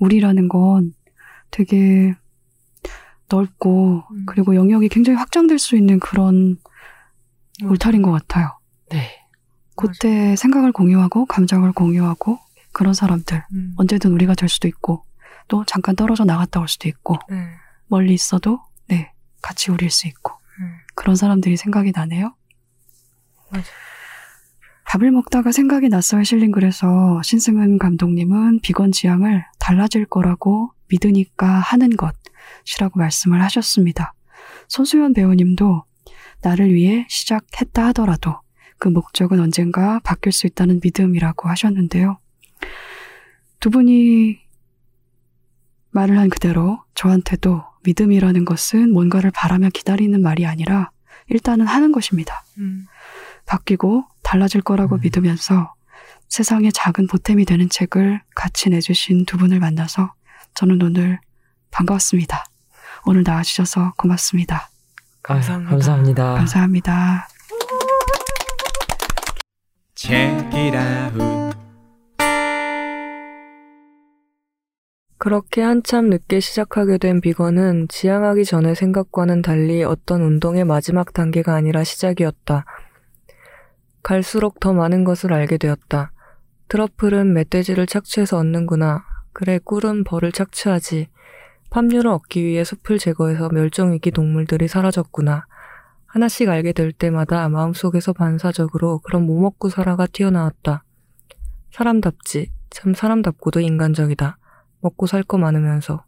우리라는 건 되게 넓고 음. 그리고 영역이 굉장히 확장될 수 있는 그런 울타리인 것 같아요. 네. 그때 생각을 공유하고 감정을 공유하고 그런 사람들 음. 언제든 우리가 될 수도 있고 또 잠깐 떨어져 나갔다 올 수도 있고 네. 멀리 있어도 네 같이 우릴 수 있고 음. 그런 사람들이 생각이 나네요. 맞아요. 밥을 먹다가 생각이 났어요 실린 글에서 신승은 감독님은 비건 지향을 달라질 거라고 믿으니까 하는 것 이라고 말씀을 하셨습니다. 손수연 배우님도 나를 위해 시작했다 하더라도 그 목적은 언젠가 바뀔 수 있다는 믿음이라고 하셨는데요. 두 분이 말을 한 그대로 저한테도 믿음이라는 것은 뭔가를 바라며 기다리는 말이 아니라 일단은 하는 것입니다. 음. 바뀌고 달라질 거라고 음. 믿으면서 세상에 작은 보탬이 되는 책을 같이 내주신 두 분을 만나서 저는 오늘 반가웠습니다. 오늘 나와주셔서 고맙습니다. 감사합니다. 아, 감사합니다. 감사합니다. Check it out. 그렇게 한참 늦게 시작하게 된 비건은 지향하기 전의 생각과는 달리 어떤 운동의 마지막 단계가 아니라 시작이었다. 갈수록 더 많은 것을 알게 되었다. 트러플은 멧돼지를 착취해서 얻는구나. 그래, 꿀은 벌을 착취하지. 팜유를 얻기 위해 숲을 제거해서 멸종위기 동물들이 사라졌구나. 하나씩 알게 될 때마다 마음속에서 반사적으로 그런 뭐 먹고 살아가 튀어나왔다. 사람답지. 참 사람답고도 인간적이다. 먹고 살 거 많으면서.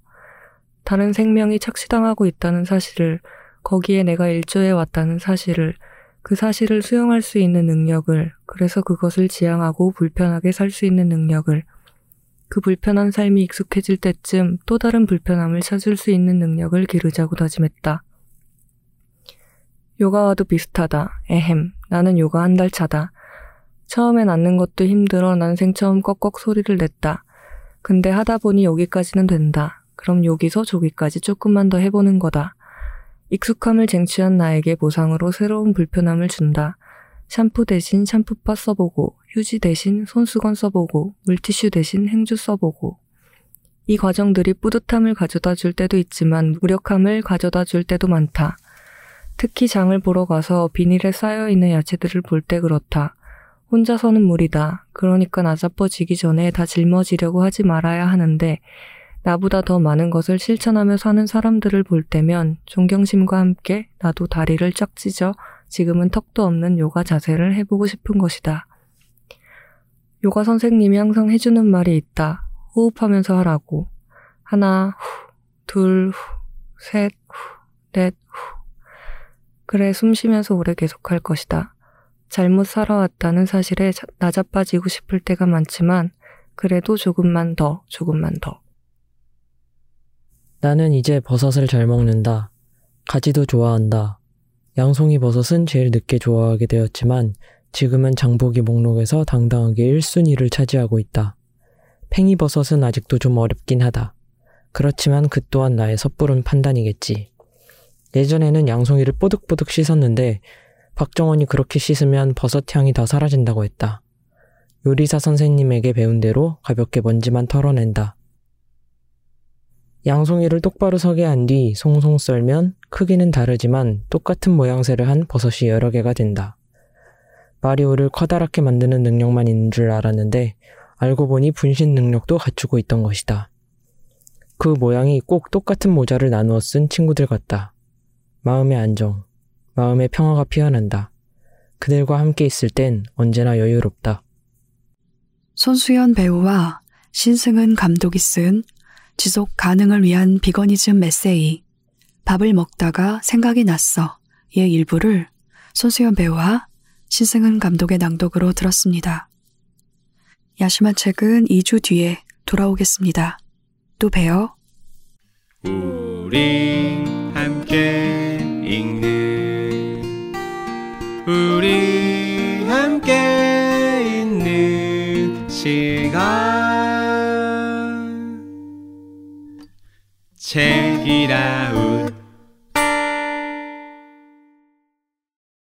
다른 생명이 착취당하고 있다는 사실을, 거기에 내가 일조해 왔다는 사실을, 그 사실을 수용할 수 있는 능력을, 그래서 그것을 지향하고 불편하게 살 수 있는 능력을, 그 불편한 삶이 익숙해질 때쯤 또 다른 불편함을 찾을 수 있는 능력을 기르자고 다짐했다. 요가와도 비슷하다. 에헴, 나는 요가 한 달 차다. 처음엔 앉는 것도 힘들어 난생 처음 꺽꺽 소리를 냈다. 근데 하다 보니 여기까지는 된다. 그럼 여기서 저기까지 조금만 더 해보는 거다. 익숙함을 쟁취한 나에게 보상으로 새로운 불편함을 준다. 샴푸 대신 샴푸바 써보고, 휴지 대신 손수건 써보고, 물티슈 대신 행주 써보고. 이 과정들이 뿌듯함을 가져다 줄 때도 있지만 무력함을 가져다 줄 때도 많다. 특히 장을 보러 가서 비닐에 쌓여있는 야채들을 볼 때 그렇다. 혼자서는 무리다. 그러니까 나자빠지기 전에 다 짊어지려고 하지 말아야 하는데 나보다 더 많은 것을 실천하며 사는 사람들을 볼 때면 존경심과 함께 나도 다리를 쫙 찢어 지금은 턱도 없는 요가 자세를 해보고 싶은 것이다. 요가 선생님이 항상 해주는 말이 있다. 호흡하면서 하라고. 하나, 후, 둘, 후, 셋, 후, 넷, 후. 그래, 숨 쉬면서 오래 계속할 것이다. 잘못 살아왔다는 사실에 자- 나자빠지고 싶을 때가 많지만 그래도 조금만 더, 조금만 더. 나는 이제 버섯을 잘 먹는다. 가지도 좋아한다. 양송이 버섯은 제일 늦게 좋아하게 되었지만 지금은 장보기 목록에서 당당하게 1순위를 차지하고 있다. 팽이버섯은 아직도 좀 어렵긴 하다. 그렇지만 그 또한 나의 섣부른 판단이겠지. 예전에는 양송이를 뽀득뽀득 씻었는데 박정원이 그렇게 씻으면 버섯 향이 다 사라진다고 했다. 요리사 선생님에게 배운 대로 가볍게 먼지만 털어낸다. 양송이를 똑바로 서게 한 뒤 송송 썰면 크기는 다르지만 똑같은 모양새를 한 버섯이 여러 개가 된다. 마리오를 커다랗게 만드는 능력만 있는 줄 알았는데 알고 보니 분신 능력도 갖추고 있던 것이다. 그 모양이 꼭 똑같은 모자를 나누어 쓴 친구들 같다. 마음의 안정, 마음의 평화가 피어난다. 그들과 함께 있을 땐 언제나 여유롭다. 손수연 배우와 신승은 감독이 쓴 지속 가능을 위한 비거니즘 메세이 밥을 먹다가 생각이 났어 의 일부를 손수연 배우와 신승은 감독의 낭독으로 들었습니다. 야심한 책은 2주 뒤에 돌아오겠습니다. 또 봬요. 우리 함께 읽는 우리 함께 있는 시간 책이라운